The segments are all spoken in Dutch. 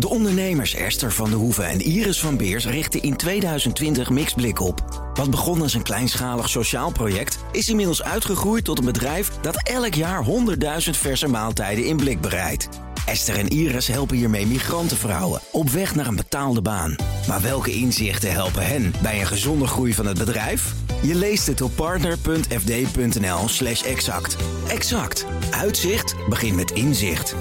De ondernemers Esther van de Hoeven en Iris van Beers richten in 2020 Mixblik op. Wat begon als een kleinschalig sociaal project... is inmiddels uitgegroeid tot een bedrijf dat elk jaar 100.000 verse maaltijden in blik bereidt. Esther en Iris helpen hiermee migrantenvrouwen op weg naar een betaalde baan. Maar welke inzichten helpen hen bij een gezonde groei van het bedrijf? Je leest het op partner.fd.nl slash exact. Exact. Uitzicht begint met inzicht.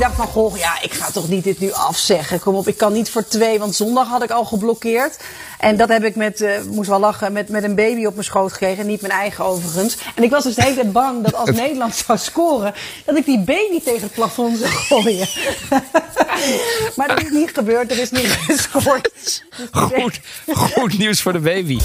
Dacht van, goh, ja, ik ga toch niet dit nu afzeggen. Kom op, ik kan niet voor twee, want zondag had ik al geblokkeerd. En dat heb ik met, uh, moest wel lachen, met, met een baby op mijn schoot gekregen. Niet mijn eigen overigens. En ik was dus de hele tijd bang dat als Nederland zou scoren, dat ik die baby tegen het plafond zou gooien. maar dat is niet gebeurd, er is niet gescoord. Goed, goed nieuws voor de baby.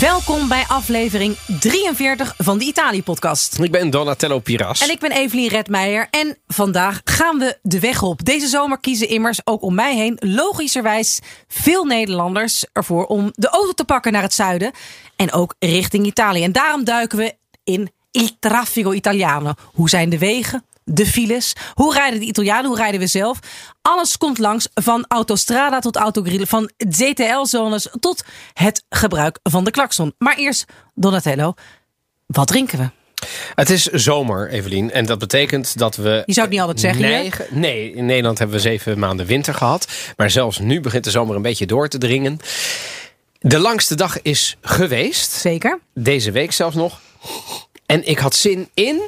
Welkom bij aflevering 43 van de Italië-podcast. Ik ben Donatello Piras. En ik ben Evelien Redmeijer. En vandaag gaan we de weg op. Deze zomer kiezen immers ook om mij heen logischerwijs veel Nederlanders ervoor om de auto te pakken naar het zuiden. En ook richting Italië. En daarom duiken we in Il Traffico Italiano. Hoe zijn de wegen? De files. Hoe rijden de Italianen? Hoe rijden we zelf? Alles komt langs van autostrada tot autogrill, van ZTL-zones tot het gebruik van de klakson. Maar eerst, Donatello, wat drinken we? Het is zomer, Evelien. En dat betekent dat we. Je zou het niet altijd zeggen. Neigen, nee, in Nederland hebben we zeven maanden winter gehad. Maar zelfs nu begint de zomer een beetje door te dringen. De langste dag is geweest. Zeker. Deze week zelfs nog. En ik had zin in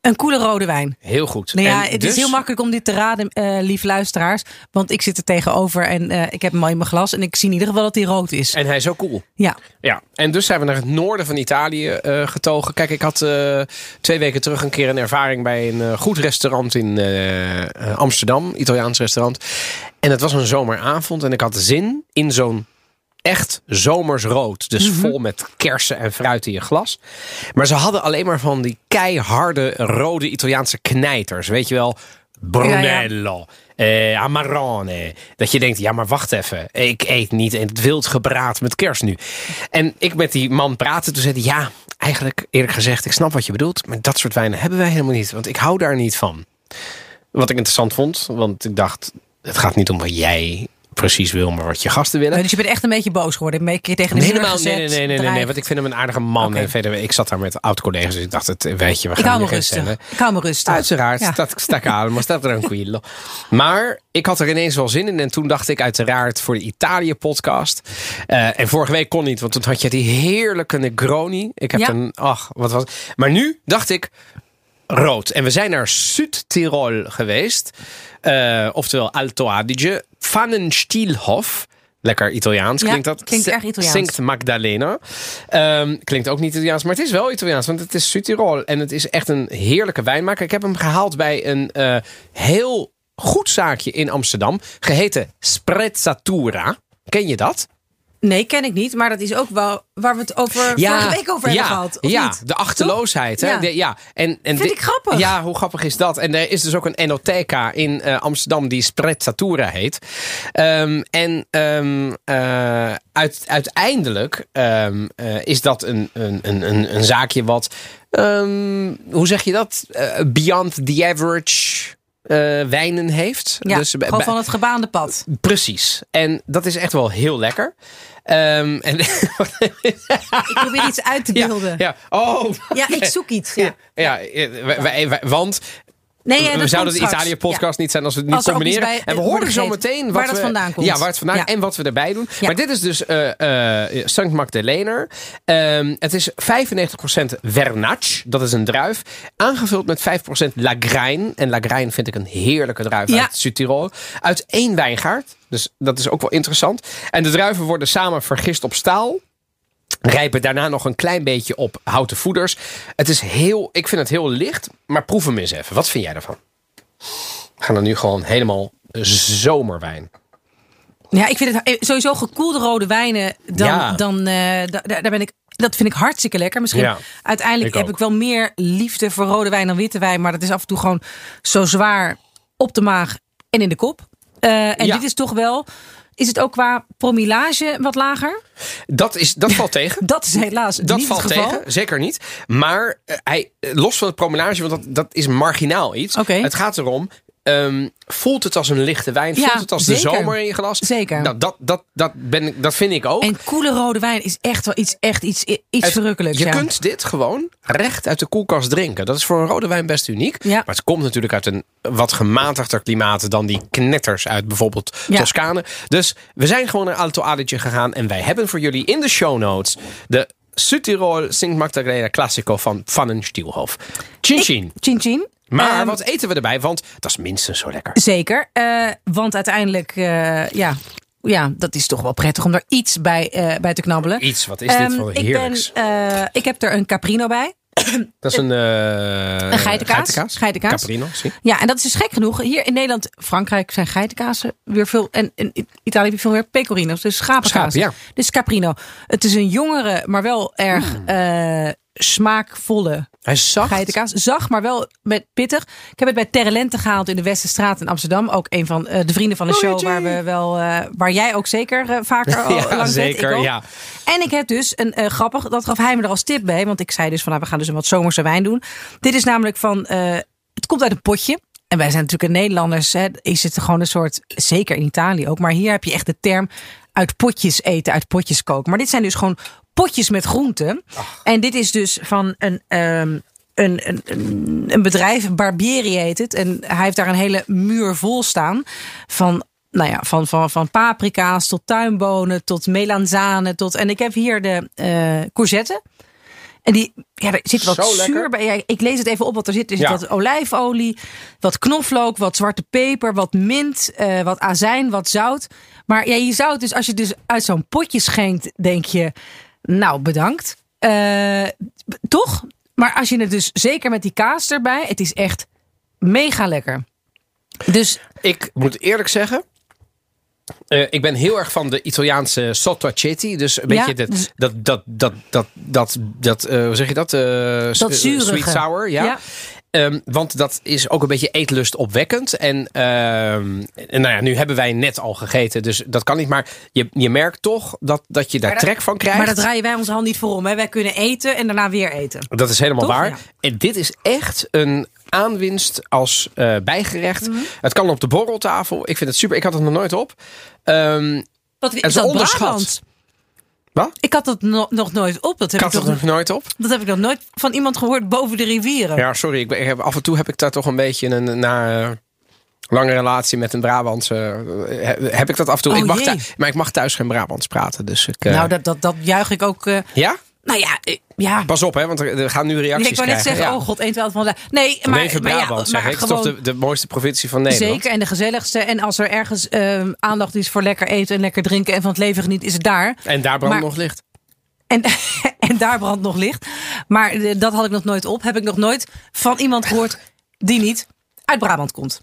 een koele rode wijn. Heel goed. Nou ja, En het dus- is heel makkelijk om dit te raden, eh lief luisteraars. Want ik zit er tegenover en eh, ik heb hem al in mijn glas. En ik zie in ieder geval dat hij rood is. En hij is zo cool. Ja. Ja, en dus zijn we naar het noorden van Italië eh, getogen. Kijk, ik had twee weken terug een keer een ervaring bij een goed restaurant in Amsterdam. Italiaans restaurant. En het was een zomeravond en ik had zin in zo'n echt zomers rood. Dus vol met kersen en fruit in je glas. Maar ze hadden alleen maar van die keiharde rode Italiaanse knijters. Weet je wel, Brunello. eh, Amarone. Dat je denkt, ja maar wacht even. Ik eet niet in het wild gebraad met kerst nu. En ik met die man praatte. Toen zei hij, ja, eigenlijk eerlijk gezegd, ik snap wat je bedoelt. Maar dat soort wijnen hebben wij helemaal niet. Want ik hou daar niet van. Wat ik interessant vond. Want ik dacht, het gaat niet om wat jij precies wil, maar wat je gasten willen. Dus je bent echt een beetje boos geworden. Een beetje tegen de Nee, helemaal, nee, gezet, nee, nee, nee, nee, dreigd. Want ik vind hem een aardige man. En verder, ik zat daar met oud-collega's. Dus ik dacht, het, weet je, we Ik gaan hou me hier rustig. Ik hou me rustig. Uiteraard, Ja. sta, sta calmo, sta tranquillo. Maar ik had er ineens wel zin in. En toen dacht ik uiteraard voor de Italië-podcast. Eh, en vorige week kon niet, want toen had je die heerlijke Negroni. Ik heb Ja. een, ach, wat was Maar nu dacht ik, rood. En we zijn naar Zuid-Tirol geweest. Eh, oftewel Alto Adige. Pfannenstielhof. Lekker Italiaans Ja, klinkt dat. klinkt erg Italiaans. Zingt Magdalena. Ehm, klinkt ook niet Italiaans, maar het is wel Italiaans. Want het is Zuid-Tirol. En het is echt een heerlijke wijnmaker. Ik heb hem gehaald bij een eh, heel goed zaakje in Amsterdam. Geheten Sprezzatura. Ken je dat? Nee, ken ik niet. Maar dat is ook wel waar we het over vorige week over ja, hebben gehad. Ja, niet? de achterloosheid. Hè? Ja. De- ja. En, en Vind ik grappig. Ja, hoe grappig is dat? En er is dus ook een enoteca in eh, Amsterdam die Sprezzatura heet. Ehm, en ehm, eh, uit, uiteindelijk ehm, eh, is dat een, een, een, een, een zaakje wat, hoe zeg je dat? Beyond the average wijnen heeft. Ja, Dus gewoon van het gebaande pad. Precies. En dat is echt wel heel lekker. Ehm, en Ik probeer iets uit te ja, beelden. Ja, ja. Oh. ik zoek iets. Ja. Ja, ja, wij- wij- want Nee, ja, we dat zouden de komt. Italië-podcast niet zijn als we het niet er combineren. bij, en we eh, horen zo meteen wat Waar dat we, vandaan komt. Ja, waar het vandaan Ja. en wat we erbij doen. Maar dit is dus eh eh Sankt Magdalener. Ehm, het is 95% Vernatsch, dat is een druif. Aangevuld met 5% Lagrein. En Lagrein vind ik een heerlijke druif uit Zuid-Tirol. Uit één wijngaard. Dus dat is ook wel interessant. En de druiven worden samen vergist op staal. Rijpen daarna nog een klein beetje op houten voeders. Het is heel, ik vind het heel licht, maar proef hem eens even. Wat vind jij ervan? We gaan er nu gewoon helemaal zomerwijn. Ja, ik vind het eh, sowieso gekoelde rode wijnen. Dan, Ja. dan, eh, da- daar, ben ik, dat vind ik hartstikke lekker. Misschien Ja, uiteindelijk ik heb ook. ik wel meer liefde voor rode wijn dan witte wijn. Maar dat is af en toe gewoon zo zwaar op de maag en in de kop. Eh, en Ja. dit is toch wel. Is het ook qua promillage wat lager? Dat, is, dat valt tegen. Dat is helaas Dat niet valt het geval. tegen, zeker niet. Maar eh, hij, eh, los van het promillage, want dat, dat is marginaal iets. Het gaat erom, ehm, voelt het als een lichte wijn? Ja, voelt het als de zomer in je glas? Zeker. Nou, dat, dat, dat, ben, ik- dat vind ik ook. En koele rode wijn is echt wel iets, echt iets, iets Het- verrukkelijks. Je ja. kunt dit gewoon recht uit de koelkast drinken. Dat is voor een rode wijn best uniek. Ja. Maar het komt natuurlijk uit een wat gematigder klimaat dan die knetters uit bijvoorbeeld Ja. Toscane. Dus we zijn gewoon naar Alto Adige gegaan en wij hebben voor jullie in de show notes de Südtirol Sint Magdalena Classico van Pfannenstielhof. Chin chin. Chin chin. Maar Ehm, wat eten we erbij? Want dat is minstens zo lekker. Zeker. eh, want uiteindelijk, eh, ja, ja, dat is toch wel prettig om er iets bij, eh, bij te knabbelen. Iets, wat is dit Ehm, voor ik, ben, heerlijks? eh, ik heb er een caprino bij. dat is een, eh Een geitenkaas. Geitenkaas. Caprino, zie. Ja, en dat is dus gek genoeg. Hier in Nederland, Frankrijk zijn geitenkazen weer veel. En in Italië heb je veel meer pecorino's, dus schapenkaas. Schapen, ja. Dus caprino. Het is een jongere, maar wel erg eh, smaakvolle Hij is zacht. geitenkaas. Zacht, maar wel met pittig. Ik heb het bij Terrelente gehaald in de Westerstraat in Amsterdam. Ook een van eh, de vrienden van de show Hoi, waar, we wel, eh, waar jij ook zeker eh, vaker al Ja, langs zeker, ja. En ik heb dus een grappig, dat gaf hij me er als tip bij. Want ik zei dus van nou, we gaan dus een wat zomerse wijn doen. Dit is namelijk van, het komt uit een potje. En wij zijn natuurlijk een Nederlanders. Hè, is het gewoon een soort, zeker in Italië ook. Maar hier heb je echt de term uit potjes eten, uit potjes koken. Maar dit zijn dus gewoon potjes met groenten. En dit is dus van een, ehm, een, een, een, een bedrijf, Barbieri heet het. En hij heeft daar een hele muur vol staan van nou ja, van, van, van paprika's tot tuinbonen, tot melanzane, tot. En ik heb hier de eh courgette. En die, ja, er zit wat Zo lekker. zuur bij. Ja, ik lees het even op wat er zit. Er zit Ja. wat olijfolie, wat knoflook, wat zwarte peper, wat mint, eh, wat azijn, wat zout. Maar ja, je zou het dus, als je dus uit zo'n potje schenkt, denk je, nou bedankt. Eh, toch? Maar als je het dus zeker met die kaas erbij, het is echt mega lekker. Dus Ik moet eerlijk zeggen. eh, ik ben heel erg van de Italiaanse sotto acetti. Dus een Ja, beetje dat, dus- dat, dat, dat, dat, dat, dat eh, hoe zeg je dat? S- Dat. Sweet sour, ja. Ja. Ehm, want dat is ook een beetje eetlust opwekkend. En, ehm, en nou ja, nu hebben wij net al gegeten, dus dat kan niet. Maar je, je merkt toch dat, dat je daar dat- trek van krijgt. Maar daar draaien wij onze hand niet voor om. Hè? Wij kunnen eten en daarna weer eten. Dat is helemaal Toch? waar. Ja. En dit is echt een aanwinst als eh, bijgerecht. Mhm. Het kan op de borreltafel. Ik vind het super. Ik had het nog nooit op. Ehm, Wat is dat onderschat. Brabant? Wat? Ik had dat no- nog nooit op. Dat heb ik nog nooit op. dat heb ik nog nooit van iemand gehoord boven de rivieren. Ja, sorry. Ik, ben- ik heb, af en toe heb ik daar toch een beetje een na eh, lange relatie met een Brabantse. eh, heb- ik dat af en toe? Oh, ik mag maar ik mag thuis geen Brabants praten. Dus ik. eh, Nou, dat, dat, dat juich ik ook. ja? Nou ja, eh, ja. Pas op, hè, want er, gaan nu reacties ik wou net krijgen. zeggen, ja. oh god, 1, 12 van. Nee, maar, maar, ja, Brabant, zeg maar ik. Het is toch gewoon- de, de mooiste provincie van Nederland. Zeker, en de gezelligste. En als er ergens ehm, aandacht is voor lekker eten en lekker drinken en van het leven genieten, is het daar. En daar brandt nog licht. En, en daar brandt nog licht. Maar eh, dat had ik nog nooit op. Heb ik nog nooit van iemand gehoord die niet uit Brabant komt.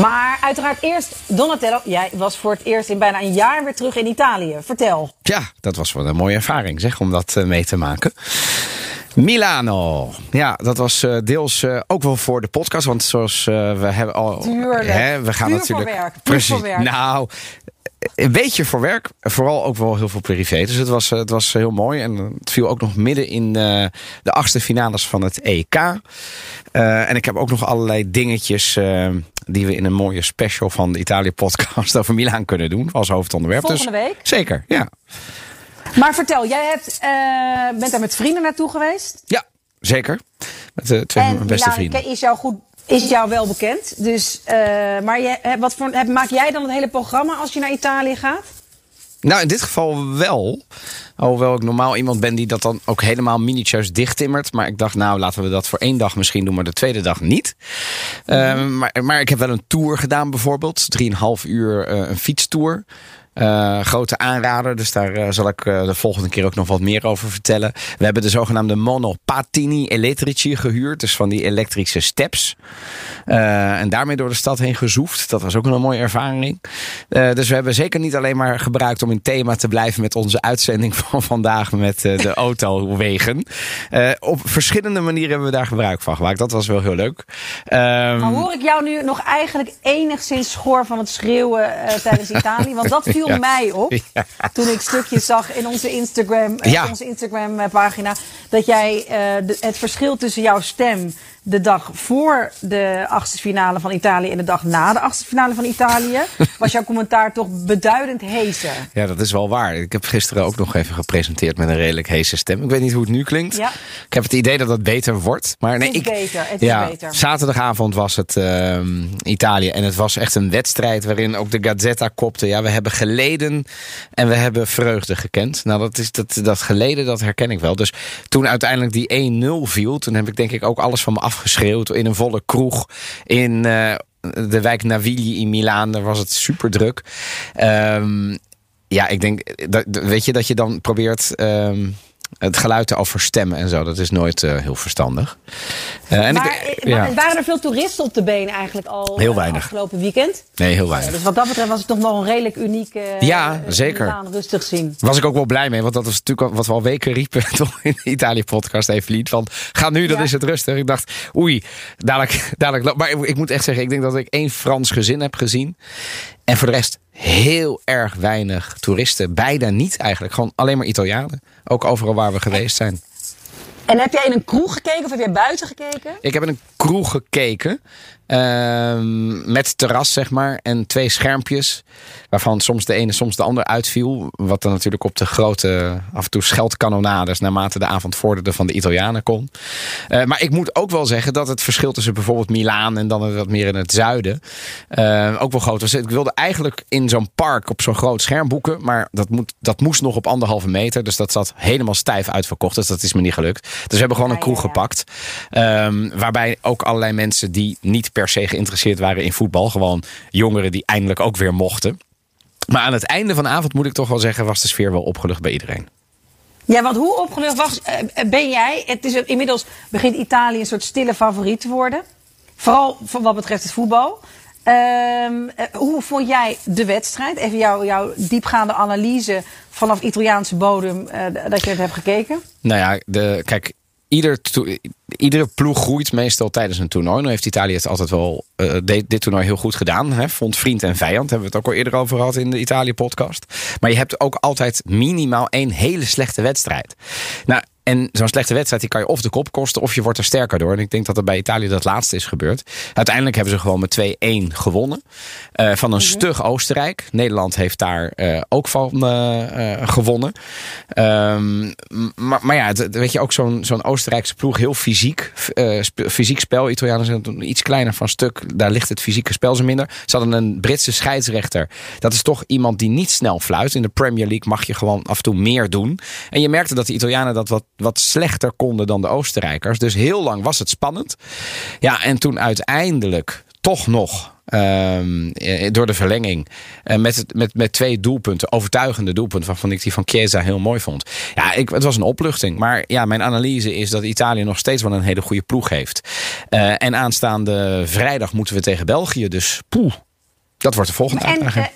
Maar uiteraard eerst, Donatello, jij was voor het eerst in bijna een jaar weer terug in Italië. Vertel. Ja, dat was wel een mooie ervaring, zeg, om dat eh, mee te maken. Milano. Ja, dat was eh, deels eh, ook wel voor de podcast. Want zoals we hebben al. Tuurlijk. Hè, we gaan Puur natuurlijk. voor werk, Precies. voor werk. Nou, een beetje voor werk. Vooral ook wel heel veel privé. Dus het was, het was heel mooi. En het viel ook nog midden in eh, de achtste finales van het EK. Eh, en ik heb ook nog allerlei dingetjes. eh, die we in een mooie special van de Italië podcast over Milaan kunnen doen. Als hoofdonderwerp. Volgende dus, week? Zeker, ja. Maar vertel, jij hebt, bent daar met vrienden naartoe geweest. Ja, zeker. Met de twee mijn beste Milaan vrienden. is jou goed. Is jou wel bekend. Dus, eh, maar je, wat voor, heb- maak jij dan het hele programma als je naar Italië gaat? Nou, in dit geval wel. Hoewel ik normaal iemand ben die dat dan ook helemaal minutieus dichttimmert. Maar ik dacht, nou, laten we dat voor één dag misschien doen, maar de tweede dag niet. Mhm. Eh, maar, maar ik heb wel een tour gedaan bijvoorbeeld. Drieënhalf uur eh, een fietstour. Uh, grote aanrader, dus daar uh, zal ik uh, de volgende keer ook nog wat meer over vertellen. We hebben de zogenaamde Monopatini Elettrici gehuurd, dus van die elektrische steps. en daarmee door de stad heen gezoefd. Dat was ook een mooie ervaring. dus we hebben zeker niet alleen maar gebruikt om in thema te blijven met onze uitzending van vandaag met de autowegen. op verschillende manieren hebben we daar gebruik van gemaakt. Dat was wel heel leuk. Um, maar hoor ik jou nu nog eigenlijk enigszins schoor van het schreeuwen tijdens Italië? Want dat viel mij op toen ik stukjes zag in onze Instagram, ja. onze Instagram pagina. Dat jij uh, het verschil tussen jouw stem de dag voor de achtste finale van Italië en de dag na de achtste finale van Italië, was jouw commentaar toch beduidend heeser. Ja, dat is wel waar. Ik heb gisteren ook nog even gepresenteerd met een redelijk heese stem. Ik weet niet hoe het nu klinkt. Ja. Ik heb het idee dat het beter wordt. Maar nee, het is ik, beter. Het ja, is beter. Zaterdagavond was het uh, Italië en het was echt een wedstrijd waarin ook de Gazzetta kopte. Ja, we hebben geleden en we hebben vreugde gekend. Nou, dat, is, dat, dat geleden, dat herken ik wel. Dus toen uiteindelijk die 1-0 viel, toen heb ik denk ik ook alles van me af geschreeuwd in een volle kroeg in uh, de wijk Navigli in Milaan. Daar was het super druk. Um, ja, ik denk, dat, weet je, dat je dan probeert. Um, het geluid te overstemmen en zo, dat is nooit uh, heel verstandig. Uh, en maar, ik, ja. waren er veel toeristen op de benen eigenlijk al heel weinig. afgelopen weekend? Nee, heel weinig. dus wat dat betreft was het toch wel een redelijk unieke ja, zeker. rustig zien. Was ik ook wel blij mee, want dat was natuurlijk wat we al weken riepen toch in de Italië-podcast even liet. Van, ga nu, dan ja. is het rustig. Ik dacht, oei, dadelijk, dadelijk. Maar ik, ik moet echt zeggen, ik denk dat ik één Frans gezin heb gezien. En voor de rest heel erg weinig toeristen. Bijna niet eigenlijk. Gewoon alleen maar Italianen. Ook overal waar we geweest zijn. En heb jij in een kroeg gekeken of heb jij buiten gekeken? Ik heb in een kroeg gekeken. Uh, met terras, zeg maar. En twee schermpjes. Waarvan soms de ene, soms de ander uitviel. Wat dan natuurlijk op de grote, af en toe scheldkanonades. naarmate de avond vorderde van de Italianen kon. Uh, maar ik moet ook wel zeggen dat het verschil tussen bijvoorbeeld Milaan. en dan wat meer in het zuiden. Uh, ook wel groot was. Ik wilde eigenlijk in zo'n park op zo'n groot scherm boeken. Maar dat, moet, dat moest nog op anderhalve meter. Dus dat zat helemaal stijf uitverkocht. Dus dat is me niet gelukt. Dus we hebben gewoon een kroeg gepakt. Um, waarbij ook allerlei mensen die niet per se geïnteresseerd waren in voetbal. Gewoon jongeren die eindelijk ook weer mochten. Maar aan het einde van de avond moet ik toch wel zeggen, was de sfeer wel opgelucht bij iedereen. Ja, want hoe opgelucht was, ben jij? Het is inmiddels begint Italië een soort stille favoriet te worden. Vooral wat betreft het voetbal. Um, hoe vond jij de wedstrijd? Even jouw, jouw diepgaande analyse vanaf Italiaanse bodem uh, dat je het hebt gekeken. Nou ja, de, kijk, ieder iedere ploeg groeit meestal tijdens een toernooi. Nu heeft Italië het altijd wel uh, dit toernooi heel goed gedaan. Hè? Vond vriend en vijand. Hebben we het ook al eerder over gehad in de Italië-podcast. Maar je hebt ook altijd minimaal één hele slechte wedstrijd. Nou, en zo'n slechte wedstrijd die kan je of de kop kosten of je wordt er sterker door. En ik denk dat er bij Italië dat laatste is gebeurd. Uiteindelijk hebben ze gewoon met 2-1 gewonnen. Uh, van een mm stug Oostenrijk. Nederland heeft daar uh, ook van uh, gewonnen. Um, maar, maar, ja, weet je, ook zo'n zo'n Oostenrijkse ploeg heel fysiek. Sp fysiek spel. Italianen zijn iets kleiner van stuk. Daar ligt het fysieke spel zo minder. Ze hadden een Britse scheidsrechter. Dat is toch iemand die niet snel fluit. In de Premier League mag je gewoon af en toe meer doen. En je merkte dat de Italianen dat wat wat slechter konden dan de Oostenrijkers. Dus heel lang was het spannend. Ja, en toen uiteindelijk toch nog um, door de verlenging. Uh, met, met, met twee doelpunten, overtuigende doelpunten, waarvan ik die van Chiesa heel mooi vond. Ja, ik, het was een opluchting. Maar ja, mijn analyse is dat Italië nog steeds wel een hele goede ploeg heeft. Uh, en aanstaande vrijdag moeten we tegen België. Dus poeh, dat wordt de volgende uitdaging.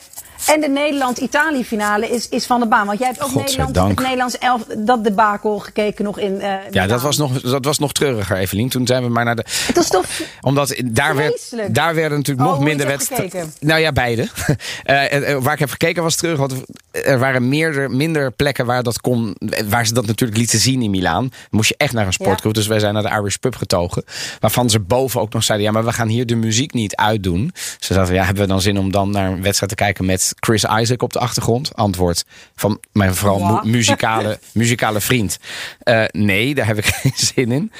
En de Nederland-Italië finale is, is van de baan. Want jij hebt ook Nederland, het Nederlands elf, dat debakel gekeken nog in. Uh, ja, dat was, nog, dat was nog treuriger, Evelien. Toen zijn we maar naar de. Het was toch. Omdat daar, werd, daar werden natuurlijk oh, nog minder wedstrijden. Nou ja, beide. uh, waar ik heb gekeken was terug. Want er waren meerder, minder plekken waar, dat kon, waar ze dat natuurlijk lieten zien in Milaan. moest je echt naar een sportclub. Ja. Dus wij zijn naar de Irish Pub getogen. Waarvan ze boven ook nog zeiden: ja, maar we gaan hier de muziek niet uitdoen. Ze zeiden: ja, hebben we dan zin om dan naar een wedstrijd te kijken met Chris Isaac op de achtergrond? Antwoord van mijn vooral mu muzikale, muzikale vriend. Uh, nee, daar heb ik geen zin in.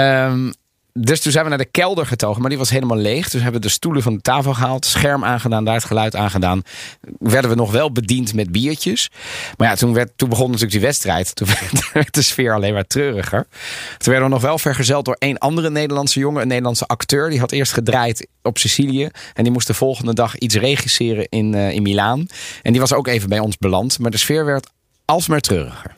Um, dus toen zijn we naar de kelder getogen, maar die was helemaal leeg. Dus hebben we de stoelen van de tafel gehaald, scherm aangedaan, daar het geluid aangedaan. Werden we nog wel bediend met biertjes. Maar ja, toen, werd, toen begon natuurlijk die wedstrijd. Toen werd de sfeer alleen maar treuriger. Toen werden we nog wel vergezeld door één andere Nederlandse jongen, een Nederlandse acteur. Die had eerst gedraaid op Sicilië. En die moest de volgende dag iets regisseren in, uh, in Milaan. En die was ook even bij ons beland. Maar de sfeer werd alsmaar treuriger.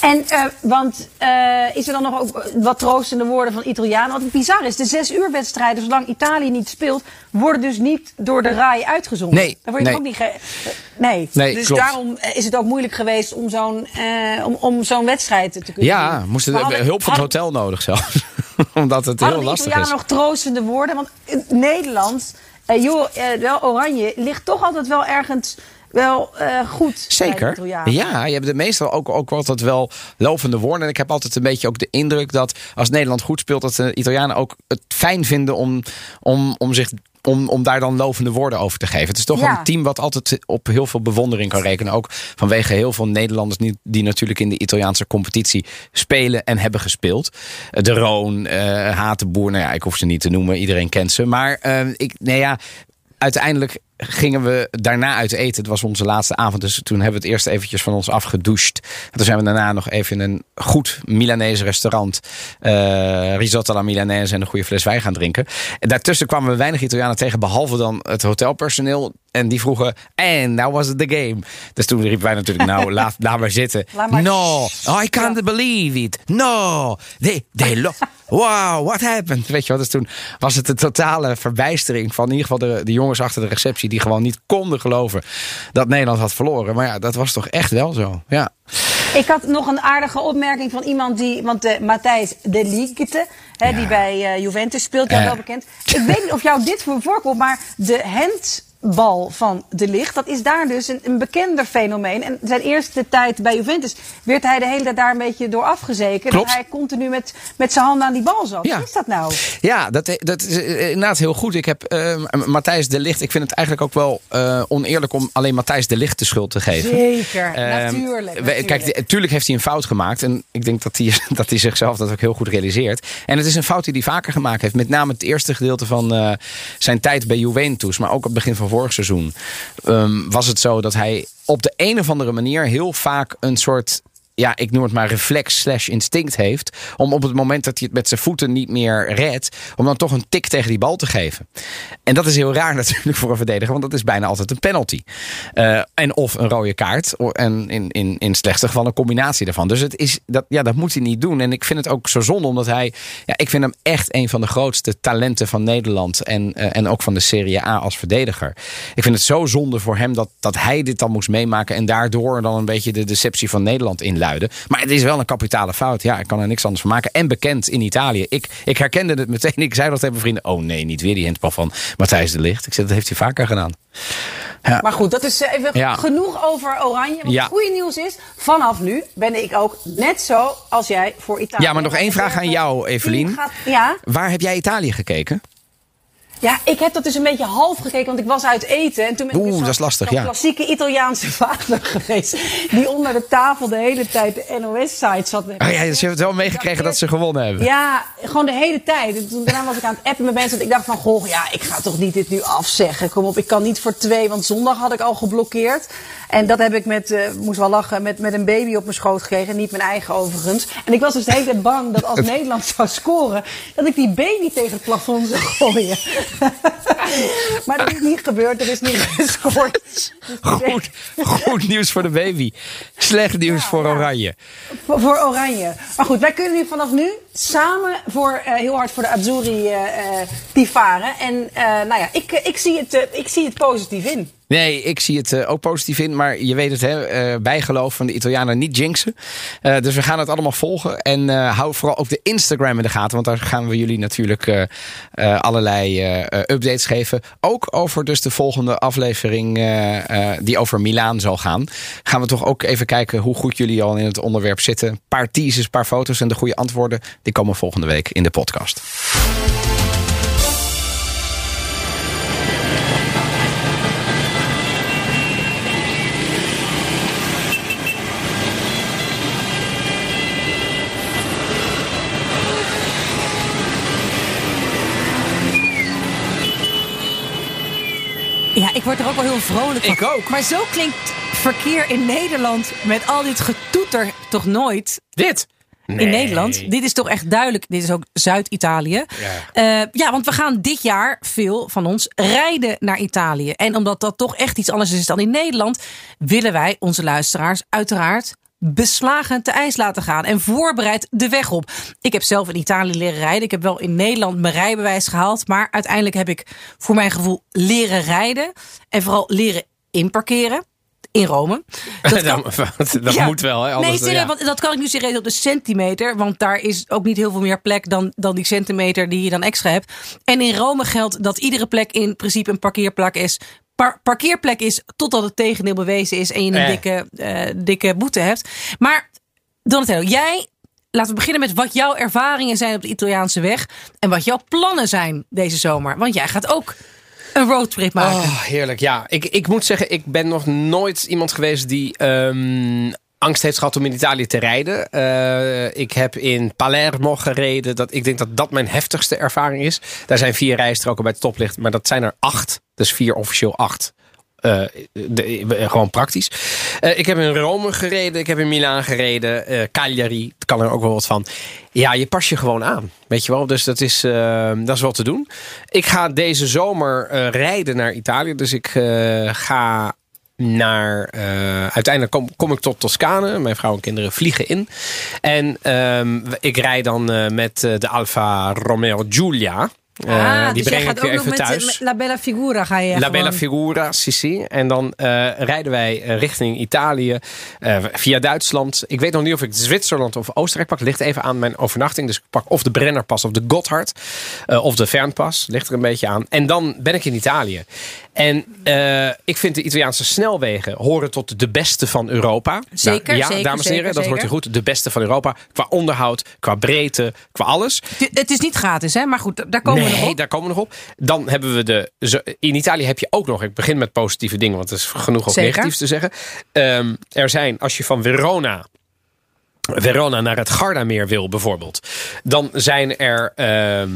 En, uh, want uh, is er dan nog ook wat troostende woorden van Italianen? Wat bizar is, de zes uur wedstrijden, zolang Italië niet speelt, worden dus niet door de RAI uitgezonden. Nee. Dan word je nee. ook niet ge nee. nee. Dus klopt. daarom is het ook moeilijk geweest om zo'n uh, om, om zo'n wedstrijd te kunnen Ja, doen. moesten hadden, hulp van het hotel nodig zelfs. Omdat het heel lastig is. Hadden nog troostende woorden? Want Nederland, joh, wel Oranje, ligt toch altijd wel ergens wel uh, goed. Zeker. Ja, je hebt de meestal ook, ook altijd wel lovende woorden. En ik heb altijd een beetje ook de indruk dat als Nederland goed speelt, dat de Italianen ook het fijn vinden om, om, om zich. Om, om daar dan lovende woorden over te geven. Het is toch ja. een team wat altijd op heel veel bewondering kan rekenen. Ook vanwege heel veel Nederlanders die, die natuurlijk in de Italiaanse competitie spelen en hebben gespeeld. De Roon, uh, Hatenboer, nou ja, ik hoef ze niet te noemen. Iedereen kent ze. Maar uh, ik, nee ja, uiteindelijk gingen we daarna uit eten. Het was onze laatste avond, dus toen hebben we het eerst eventjes van ons afgedoucht. En toen zijn we daarna nog even in een goed Milanese restaurant uh, risotto alla Milanese en een goede fles wijn gaan drinken. En daartussen kwamen we weinig Italianen tegen, behalve dan het hotelpersoneel. En die vroegen, en that was the game. Dus toen riepen wij natuurlijk, nou, laat, laat maar zitten. maar no, I can't ja. believe it. No, they, they wow, what happened? Weet je wat, dus toen was het een totale verbijstering van in ieder geval de, de jongens achter de receptie die gewoon niet konden geloven dat Nederland had verloren. Maar ja, dat was toch echt wel zo. Ja. Ik had nog een aardige opmerking van iemand die, want uh, Matthijs de Ligte, ja. die bij uh, Juventus speelt, jou uh. wel bekend. Ik weet niet of jou dit voorkomt, maar de hand bal van de licht. Dat is daar dus een, een, bekender fenomeen. En zijn eerste tijd bij Juventus werd hij de hele tijd daar een beetje door afgezeken. Klopt. Dat hij continu met, met zijn handen aan die bal zat. Ja. Wat is dat nou? Ja, dat, dat is inderdaad heel goed. Ik heb uh, Matthijs de Licht. Ik vind het eigenlijk ook wel uh, oneerlijk om alleen Matthijs de Licht de schuld te geven. Zeker, uh, natuurlijk, natuurlijk. Kijk, natuurlijk heeft hij een fout gemaakt. En ik denk dat hij, dat hij zichzelf dat ook heel goed realiseert. En het is een fout die hij vaker gemaakt heeft. Met name het eerste gedeelte van uh, zijn tijd bij Juventus. Maar ook op het begin van vorig seizoen. Um, was het zo dat hij op de een of andere manier heel vaak een soort ja, ik noem het maar reflex slash instinct heeft. Om op het moment dat hij het met zijn voeten niet meer redt. Om dan toch een tik tegen die bal te geven. En dat is heel raar natuurlijk voor een verdediger. Want dat is bijna altijd een penalty. Uh, en of een rode kaart. En in, in, in slechtste geval een combinatie daarvan. Dus het is, dat, ja, dat moet hij niet doen. En ik vind het ook zo zonde. Omdat hij, ja, ik vind hem echt een van de grootste talenten van Nederland. En, uh, en ook van de Serie A als verdediger. Ik vind het zo zonde voor hem dat, dat hij dit dan moest meemaken. En daardoor dan een beetje de deceptie van Nederland Maar het is wel een kapitale fout. Ja, ik kan er niks anders van maken. En bekend in Italië. Ik, ik herkende het meteen. Ik zei dat tegen mijn vrienden. Oh nee, niet weer die handbal van Matthijs de Licht. Ik zei, dat heeft hij vaker gedaan. Ja. Maar goed, dat is even ja. genoeg over Oranje. Want ja. het goede nieuws is, vanaf nu ben ik ook net zo als jij voor Italië. Ja, maar nog één vraag aan jou, Evelien. Gaat, ja? Waar heb jij Italië gekeken? Ja, ik heb dat dus een beetje half gekeken, want ik was uit eten. En toen ben ik Oeh, dus dat is lastig, ja. klassieke Italiaanse vader geweest. Die onder de tafel de hele tijd de NOS-site zat. Oh ja, dus je hebt wel meegekregen dat ze gewonnen hebben. Ja, gewoon de hele tijd. En toen, daarna was ik aan het appen met mensen. Want ik dacht van, goh, ja, ik ga toch niet dit nu afzeggen. Kom op, ik kan niet voor twee, want zondag had ik al geblokkeerd. En dat heb ik met, uh, moest wel lachen, met, met een baby op mijn schoot gekregen. Niet mijn eigen overigens. En ik was dus de hele tijd bang dat als Nederland zou scoren, dat ik die baby tegen het plafond zou gooien. maar dat is niet gebeurd, er is niet gescoord. Goed, goed nieuws voor de baby. Slecht nieuws Ja, voor. Oranje. Voor, voor Oranje. Maar goed, wij kunnen nu vanaf nu samen voor, eh, heel hard voor de Azzurri eh eh, tivaren. En nou ja, ik, ik, zie het, ik zie het positief in. Nee, ik zie het eh, ook positief in. Maar je weet het, hè, eh, bijgeloof van de Italianen niet jinxen. Eh, dus we gaan het allemaal volgen. En eh, hou vooral ook de Instagram in de gaten. Want daar gaan we jullie natuurlijk eh, eh, allerlei eh, eh, updates geven. Ook over dus de volgende aflevering eh, eh, die over Milaan zal gaan. Gaan we toch ook even kijken hoe goed jullie al in het onderwerp zitten. Een paar teasers, een paar foto's en de goede antwoorden. Die komen volgende week in de podcast. Ja, ik word er ook wel heel vrolijk van. Ik ook. Maar zo klinkt verkeer in Nederland met al dit getoeter toch nooit Dit? in. Nederland. Dit is toch echt duidelijk. Dit is ook Zuid-Italië. Ja. ja, want we gaan dit jaar veel van ons rijden naar Italië. En omdat dat toch echt iets anders is dan in Nederland, willen wij onze luisteraars uiteraard beslagen te ijs laten gaan en voorbereid de weg op. Ik heb zelf in Italië leren rijden. Ik heb wel in Nederland mijn rijbewijs gehaald, maar uiteindelijk heb ik voor mijn gevoel leren rijden en vooral leren inparkeren in Rome. Dat kan- dat dat ja. moet wel, hè? Anders, nee, serieus, ja. want dat kan ik nu serieus op de centimeter. Want daar is ook niet heel veel meer plek dan, dan die centimeter die je dan extra hebt. En in Rome geldt dat iedere plek in principe een parkeerplek is. Par- parkeerplek is totdat het tegendeel bewezen is en je een Eh. dikke, eh, dikke boete hebt. Maar Donatello, jij, laten we beginnen met wat jouw ervaringen zijn op de Italiaanse weg. En wat jouw plannen zijn deze zomer. Want jij gaat ook een roadtrip maken. Oh, heerlijk. Ja, ik, ik moet zeggen, ik ben nog nooit iemand geweest die ehm, angst heeft gehad om in Italië te rijden. Eh, ik heb in Palermo gereden. Dat, ik denk dat dat mijn heftigste ervaring is. Daar zijn vier rijstroken bij het stoplicht, maar dat zijn er acht. Dus vier officieel acht. Eh, eh, gewoon praktisch. Ik heb in Rome gereden, ik heb in Milaan gereden, eh, Cagliari, het kan er ook wel wat van. Ja, je pas je gewoon aan, weet je wel. Dus dat is, dat is wel te doen. Ik ga deze zomer rijden naar Italië, dus ik ga naar. eh, uiteindelijk kom, kom ik tot Toscane. Mijn vrouw en kinderen vliegen in. En ehm, ik rijd dan eh, met eh, de Alfa Romeo Giulia. Ah, die dus breng gaat ik ook nog even met, thuis. met La Bella Figura ga je La gewoon- Bella Figura, Sissi. En dan rijden wij richting Italië via Duitsland. Ik weet nog niet of ik Zwitserland of Oostenrijk pak. Ligt even aan mijn overnachting. Dus ik pak of de Brennerpas of de Gotthard. of de Fernpas. Ligt er een beetje aan. En dan ben ik in Italië. En eh, ik vind de Italiaanse snelwegen horen tot de beste van Europa. Zeker, Nou, ja, zeker, dames en heren, zeker, dat hoort u goed. De beste van Europa. Qua onderhoud, qua breedte, qua alles. Het- Het is niet gratis, hè? Maar goed, daar komen we nog Nee, op. daar komen we nog op. Dan hebben we de. In Italië heb je ook nog. Ik begin met positieve dingen, want er is genoeg ook negatiefs te zeggen. Ehm, er zijn, als je van Verona. Verona naar het Gardameer wil, bijvoorbeeld. Dan zijn er ehm,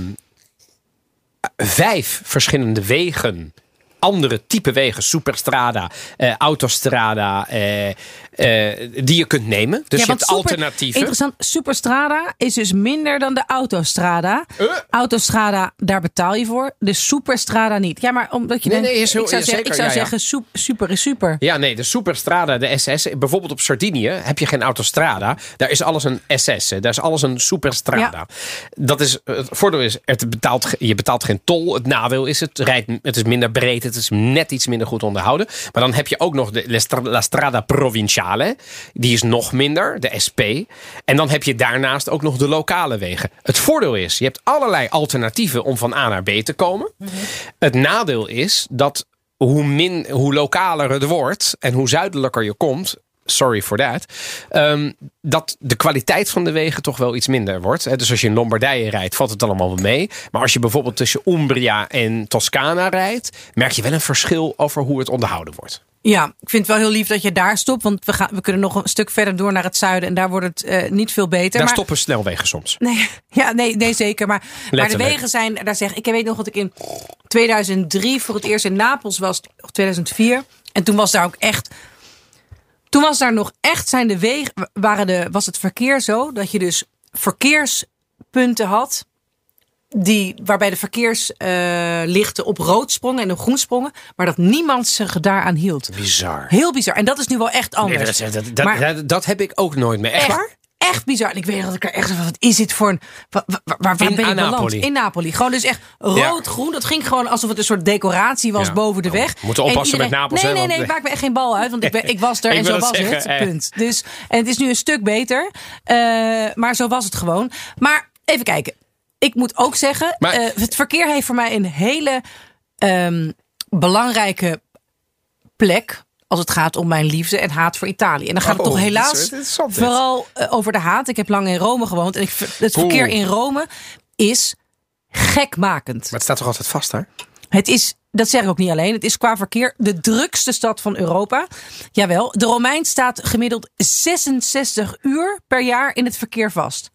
vijf verschillende wegen. Andere type wegen, superstrada, eh, autostrada, eh, eh, die je kunt nemen. Dus Ja, je hebt super- alternatieven. Interessant. Superstrada is dus minder dan de autostrada. Eh? Autostrada, daar betaal je voor. De superstrada niet. Ja, maar omdat je Nee, denkt, nee, is heel- ik zou, ja, zeggen, ik zou ja, zeggen, super is super. Ja, nee, de Superstrada, de SS. Bijvoorbeeld op Sardinië heb je geen autostrada. Daar is alles een SS. Daar is alles een Superstrada. Dat is, het voordeel is, het betaalt, je betaalt geen tol. Het nadeel is, het, rijdt, het is minder breed. Het is net iets minder goed onderhouden. Maar dan heb je ook nog de La Stra- La Strada Provinciale. Die is nog minder, de SP. En dan heb je daarnaast ook nog de lokale wegen. Het voordeel is, je hebt allerlei alternatieven om van A naar B te komen. Het nadeel is dat hoe, min, hoe lokaler het wordt en hoe zuidelijker je komt. Sorry for that. ehm, dat de kwaliteit van de wegen toch wel iets minder wordt. Dus als je in Lombardije rijdt, valt het allemaal wel mee. Maar als je bijvoorbeeld tussen Umbria en Toscana rijdt, merk je wel een verschil over hoe het onderhouden wordt. Ja, ik vind het wel heel lief dat je daar stopt. Want we, gaan, we kunnen nog een stuk verder door naar het zuiden. En daar wordt het eh, niet veel beter. Daar maar, stoppen snelwegen soms. Nee, ja, nee, nee zeker. Maar, maar de wegen zijn, daar zeg ik, weet nog dat ik in 2003 voor het eerst in Napels was, of 2004. En toen was daar ook echt, toen was daar nog echt, zijn de wegen, waren de, was het verkeer zo dat je dus verkeerspunten had. Die, waarbij de verkeerslichten op rood sprongen en op groen sprongen. Maar dat niemand zich daaraan hield. Bizar. Heel bizar. En dat is nu wel echt Nee, anders. dat, dat, dat, Maar- dat, dat heb ik ook nooit meer. Echt? Echt bizar. En ik weet dat ik er echt van, wat is dit voor een... Waar, waar, waar ben ik beland? Napoli. In Napoli. Gewoon dus echt rood-groen. Dat ging gewoon alsof het een soort decoratie was Ja. boven de Nou, weg. we moeten En oppassen met Napels, Nee, nee, want- nee. Maak me echt geen bal uit. Want ik, ben, ik was er Ik en zo was zeggen, het. Punt. Dus, en het is nu een stuk beter. Eh, maar zo was het gewoon. Maar even kijken. Ik moet ook zeggen, Maar- eh, het verkeer heeft voor mij een hele ehm, belangrijke plek als het gaat om mijn liefde en haat voor Italië. En dan gaat het Oh, toch dit is helaas vooral eh, over de haat. Ik heb lang in Rome gewoond en ik, het verkeer Oeh. in Rome is gekmakend. Maar het staat toch altijd vast daar? Het is, dat zeg ik ook niet alleen, het is qua verkeer de drukste stad van Europa. Jawel, de Romein staat gemiddeld 66 uur per jaar in het verkeer vast.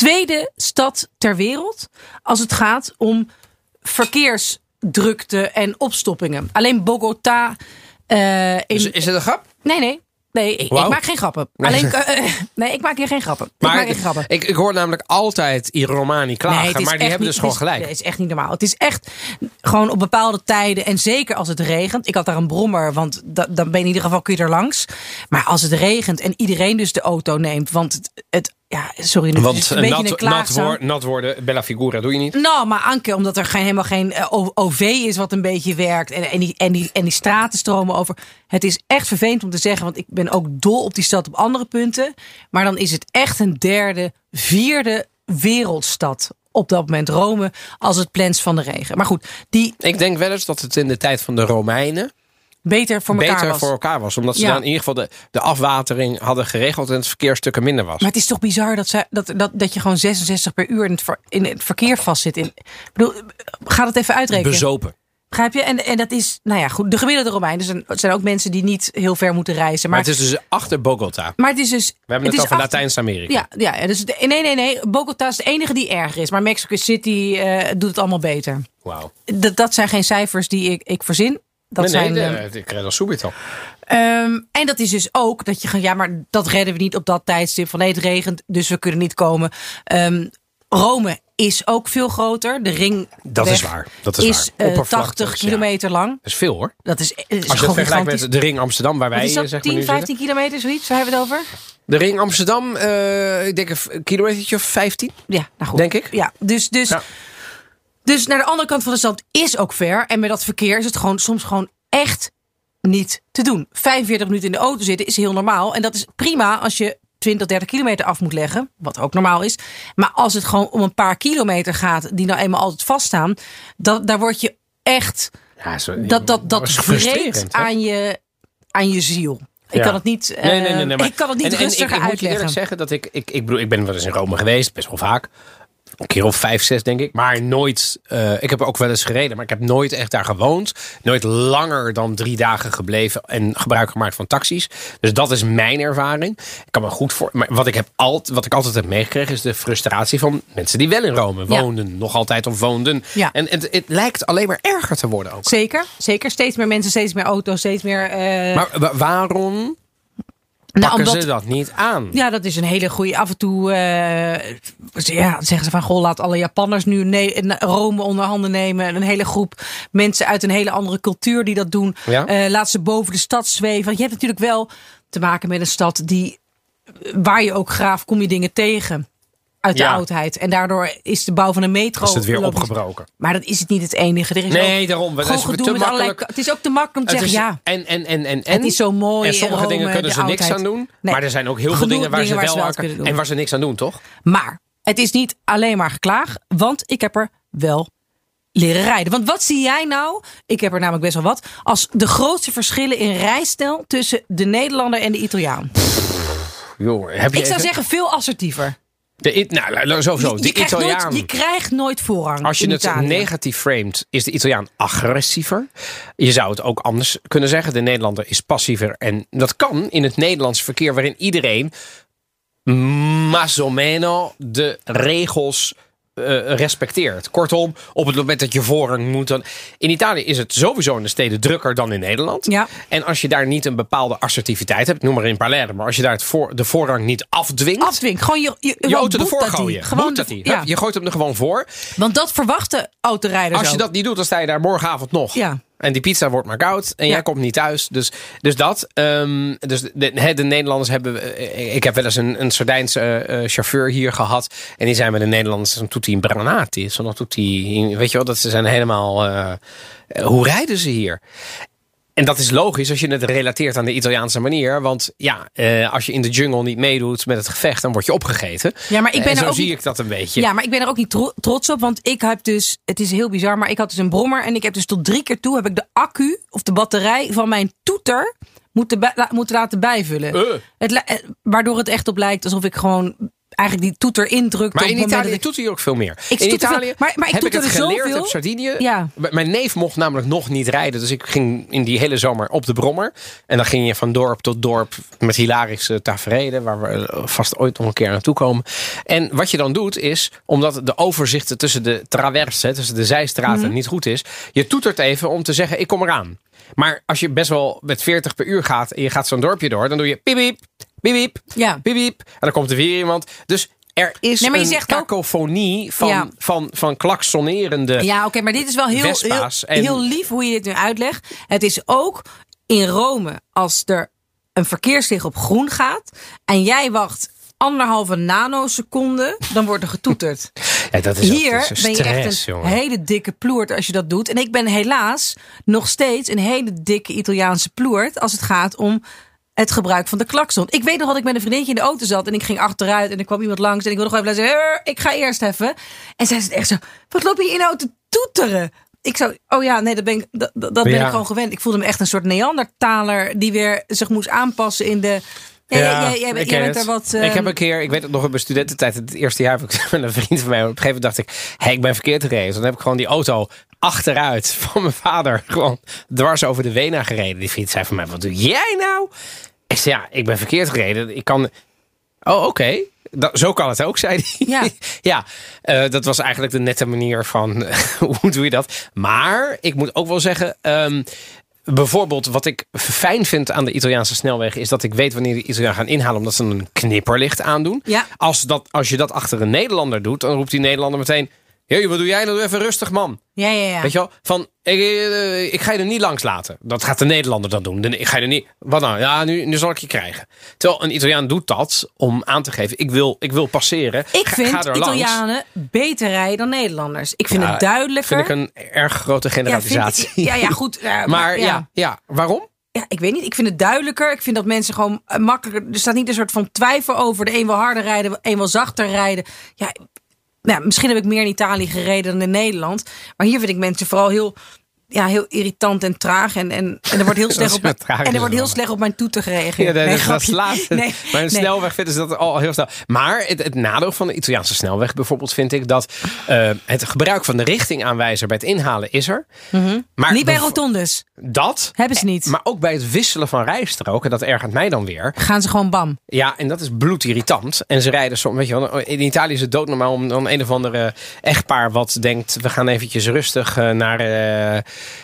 Tweede stad ter wereld als het gaat om drukte en opstoppingen. Alleen Bogota. eh, in, Is, is het een grap? nee, nee. Nee, ik, maak geen grappen. Alleen, eh, eh, nee, ik maak hier geen grappen. ik maak Maar geen grappen. ik, ik hoor namelijk altijd Romani klagen, Nee, maar die hebben niet- dus gewoon is- gelijk. nee, Het is echt niet normaal. Het is echt gewoon op bepaalde tijden en zeker als het regent. Ik had daar een brommer, want da- dan ben je in ieder geval kun je er langs. Maar als het regent en iedereen dus de auto neemt, want het, het ja, sorry, nu Want een nat, een nat, nat worden, Bella Figura doe je niet. Nou, maar Anke, omdat er geen, helemaal geen eh, OV is wat een beetje werkt. En, en, die, en, die, en die straten stromen over. Het is echt vervelend om te zeggen, want ik ben ook dol op die stad op andere punten. Maar dan is het echt een derde, vierde wereldstad op dat moment. Rome als het plans van de regen. Maar goed, die Ik denk wel eens dat het in de tijd van de Romeinen beter voor elkaar beter was. voor elkaar was. Omdat ze Ja. dan in ieder geval de, de afwatering hadden geregeld en het verkeer stukken minder was. Maar het is toch bizar dat, zij, dat, dat, dat je gewoon 66 per uur in het, ver- in het verkeer vastzit. In, ik bedoel, ga dat even uitrekenen. Bezopen. Begrijp je? En, en dat is, nou ja, goed, de gemiddelde Romein. Dus er zijn ook mensen die niet heel ver moeten reizen. Maar Maar, het is dus achter Bogota. maar het is dus. We hebben het, is over Latijns-Amerika. Ja, ja, dus de- nee, nee, nee. Bogota is de enige die erger is. Maar Mexico City eh, doet het allemaal beter. Wauw. Dat, dat zijn geen cijfers die ik, ik verzin. Dat Nee, zijn, nee, de- ik red al subito. Ehm, en dat is dus ook dat je gaat, ja, maar dat redden we niet op dat tijdstip van nee, het regent, dus we kunnen niet komen. Ehm, Rome is ook veel groter. De ring Dat is waar. Dat is waar. eh, Oppervlakte, 80 ja. kilometer lang. Dat is veel hoor. Dat is, is Als je het vergelijkt met de ring Amsterdam, waar wij is eh, dat? zeg maar 10, nu 15 zitten. kilometer, zoiets? Waar hebben we het over? De ring Amsterdam, eh, ik denk een kilometertje of 15. Ja, nou goed. Denk ik. Ja, dus, dus, Ja. Dus naar de andere kant van de stad is ook ver. En met dat verkeer is het gewoon soms gewoon echt niet te doen. 45 minuten in de auto zitten is heel normaal. En dat is prima als je 20, 30 kilometer af moet leggen. Wat ook normaal is. Maar als het gewoon om een paar kilometer gaat. Die nou eenmaal altijd vaststaan. Dat, daar word je echt... Ja, Dat, dat, dat is vreet aan je, aan je ziel. Ik Ja. kan het niet, eh, Nee, nee, nee, nee, maar- ik kan het niet en- en rustiger ik, ik moet je eerlijk uitleggen. zeggen dat ik, ik, ik bedoel, ik ben wel eens in Rome geweest, best wel vaak. Een keer of vijf, zes denk ik. Maar nooit, eh, ik heb ook wel eens gereden, maar ik heb nooit echt daar gewoond. Nooit langer dan drie dagen gebleven en gebruik gemaakt van taxis. Dus dat is mijn ervaring. Ik kan me goed voor. Maar wat ik, heb alt, wat ik altijd heb meegekregen is de frustratie van mensen die wel in Rome Ja. woonden. Nog altijd of woonden. Ja. En het, het lijkt alleen maar erger te worden ook. Zeker, zeker. Steeds meer mensen, steeds meer auto's, steeds meer... eh, Maar wa- nou, pakken omdat- ze dat niet aan? Ja, dat is een hele goede. Af en toe eh, ja, zeggen ze van goh, laat alle Japanners nu ne- Rome onder handen nemen. Een hele groep mensen uit een hele andere cultuur die dat doen. Ja. Eh, laat ze boven de stad zweven. Want je hebt natuurlijk wel te maken met een stad die waar je ook graaf kom je dingen tegen uit de Ja. oudheid. En daardoor is de bouw van een metro. Is het weer logisch. opgebroken? Maar dat is het niet het enige. Er is Nee, daarom. Het gewoon is gedoe te met allerlei-. Het is ook te makkelijk om te Het zeggen is- ja. En, en, en, en, en. Het is zo mooi En sommige Rome, dingen kunnen de ze niks aan doen. Nee. Maar er zijn ook heel veel dingen waar ze dingen wel waar aan ze wel kunnen kunnen doen. En waar ze niks aan doen, toch? Maar het is niet alleen maar geklaag, want ik heb er wel leren rijden. Want wat zie jij nou? Ik heb er namelijk best wel wat. Als de grootste verschillen in rijstijl tussen de Nederlander en de Italiaan. Joh, heb je Ik zou even- zeggen veel assertiever. De, nou, sowieso. je, De Italiaan. nooit, je krijgt nooit voorrang. Als je het Italië. negatief framed, is de Italiaan agressiever. Je zou het ook anders kunnen zeggen. De Nederlander is passiever. En dat kan in het Nederlands verkeer, waarin iedereen más o meno de regels eh, respecteert. Kortom, op het moment dat je voorrang moet. Dan... In Italië is het sowieso in de steden drukker dan in Nederland. Ja. En als je daar niet een bepaalde assertiviteit hebt, noem maar in Palermo, maar als je daar het voor, de voorrang niet afdwingt. Afdwingt. Gewoon je, je, auto ervoor gooien. Gewoon dat die. ja. Je gooit hem er gewoon voor. Want dat verwachten autorijders Als je ook. dat niet doet, dan sta je daar morgenavond nog. Ja. En die pizza wordt maar koud. En Ja. jij komt niet thuis. Dus, dus dat. ehm, dus de, Nederlanders hebben... eh, Ik heb wel eens een, een Sardijnse eh, eh, chauffeur hier gehad. En die zijn met de Nederlanders... Dan doet hij een branati. Zo dan doet hij... Weet je wel, dat ze zijn helemaal... hoe rijden ze hier? En dat is logisch als je het relateert aan de Italiaanse manier. Want ja, eh, als je in de jungle niet meedoet met het gevecht, dan word je opgegeten. Ja, maar ik ben en er zo ook zie niet- ik dat een beetje. Ja, maar ik ben er ook niet tro- trots op. Want ik heb dus, het is heel bizar, maar ik had dus een brommer. En ik heb dus tot drie keer toe heb ik de accu of de batterij van mijn toeter moeten, moeten laten bijvullen. Eh. Het, eh, waardoor het echt op lijkt alsof ik gewoon eigenlijk die toeter indrukt. Maar in Italië ik- doet hij ook veel meer. Ik in toeter veel- Italië maar- maar ik heb ik het geleerd zoveel. op Sardinië. Ja. Mijn neef mocht namelijk nog niet rijden. Dus ik ging in die hele zomer op de brommer. En dan ging je van dorp tot dorp met hilarische tafereelen. Waar we eh, vast ooit nog een keer naartoe komen. En wat je dan doet is, omdat de overzichten tussen de traversen, tussen de zijstraten Mhm. niet goed is. Je toetert even om te zeggen, ik kom eraan. Maar als je best wel met 40 per uur gaat en je gaat zo'n dorpje door. Dan doe je piep piep, piep piep, Ja. piep. En dan komt er weer iemand. Dus er is Nee, een ook- kakofonie van, Ja. van, van klaksonerende... Ja, oké, maar dit is wel heel, heel, en- heel lief hoe je dit nu uitlegt. Het is ook in Rome, als er een verkeerslicht op groen gaat en jij wacht anderhalve nanoseconde, dan wordt er getoeterd. Ja, dat is Hier dat is ben je stress, echt een jongen. hele dikke ploert als je dat doet. En ik ben helaas nog steeds een hele dikke Italiaanse ploert als het gaat om het gebruik van de klakson. Ik weet nog dat ik met een vriendinnetje in de auto zat en ik ging achteruit en er kwam iemand langs en ik wilde nog even zeggen, "Eh, ik ga eerst even. En zij zei echt zo, wat loop je in de auto toeteren? Ik zou, oh ja, nee, dat ben ik, dat, dat ben Ja. ik gewoon gewend. Ik voelde me echt een soort Neandertaler die weer zich moest aanpassen in de. Ja, jij, jij, jij, ik jij ken bent het. er wat. Ik heb ehm, een keer, ik weet het nog in mijn studententijd, het eerste jaar heb ik met een vriend van mij. Op een gegeven moment dacht ik, hé, ik ben verkeerd gereden. Dus dan heb ik gewoon die auto achteruit van mijn vader gewoon dwars over de Wena gereden. Die vriend zei van mij, wat doe jij nou? Ik zei, ja, ik ben verkeerd gereden. Ik kan... Oh, oké. Zo kan het ook, zei hij. Ja. ja, eh, dat was eigenlijk de nette manier van hoe doe je dat. Maar ik moet ook wel zeggen, ehm, bijvoorbeeld wat ik fijn vind aan de Italiaanse snelwegen is dat ik weet wanneer de Italianen gaan inhalen omdat ze een knipperlicht aandoen. Ja. Als, dat, als je dat achter een Nederlander doet, dan roept die Nederlander meteen: Hé, wat doe jij nou? Doe even rustig, man. ja, ja, ja. Weet je wel? Van, ik, eh, ik ga je er niet langs laten. Dat gaat de Nederlander dan doen. Ik ga je er niet. Wat nou? Ja, nu, nu zal ik je krijgen. Terwijl een Italiaan doet dat om aan te geven: ik wil, ik wil passeren. Ik Ga- vind ga er langs. Italianen beter rijden dan Nederlanders. Ik vind Ja, het duidelijker. Vind ik een erg grote ja, generalisatie. ik- ja, ja, goed. ja, maar ja. ja. Ja, waarom? Ja, ik weet niet. Ik vind het duidelijker. Ik vind dat mensen gewoon eh, makkelijker. Er staat niet een soort van twijfel over. De een wil harder rijden, de een wil zachter rijden. Ja, nou, misschien heb ik meer in Italië gereden dan in Nederland. Maar hier vind ik mensen vooral heel, ja, heel irritant en traag. En, en, en er wordt heel slecht op mijn, en er wordt heel wel. slecht op mijn toeter gereageerd. Ja, Nee, dat, dat slaat. Nee, maar een nee. snelweg vinden ze dat al heel snel. Maar het, het nadeel van de Italiaanse snelweg bijvoorbeeld vind ik dat eh, het gebruik van de richtingaanwijzer bij het inhalen is er. Maar Mhm. Niet bij rotondes. Dat. Hebben ze niet. Maar ook bij het wisselen van rijstroken, dat ergert mij dan weer. Gaan ze gewoon bam. Ja, en dat is bloedirritant. En ze rijden soms, weet je wel, in Italië is het doodnormaal om dan een of andere echtpaar wat denkt, we gaan eventjes rustig eh, naar eh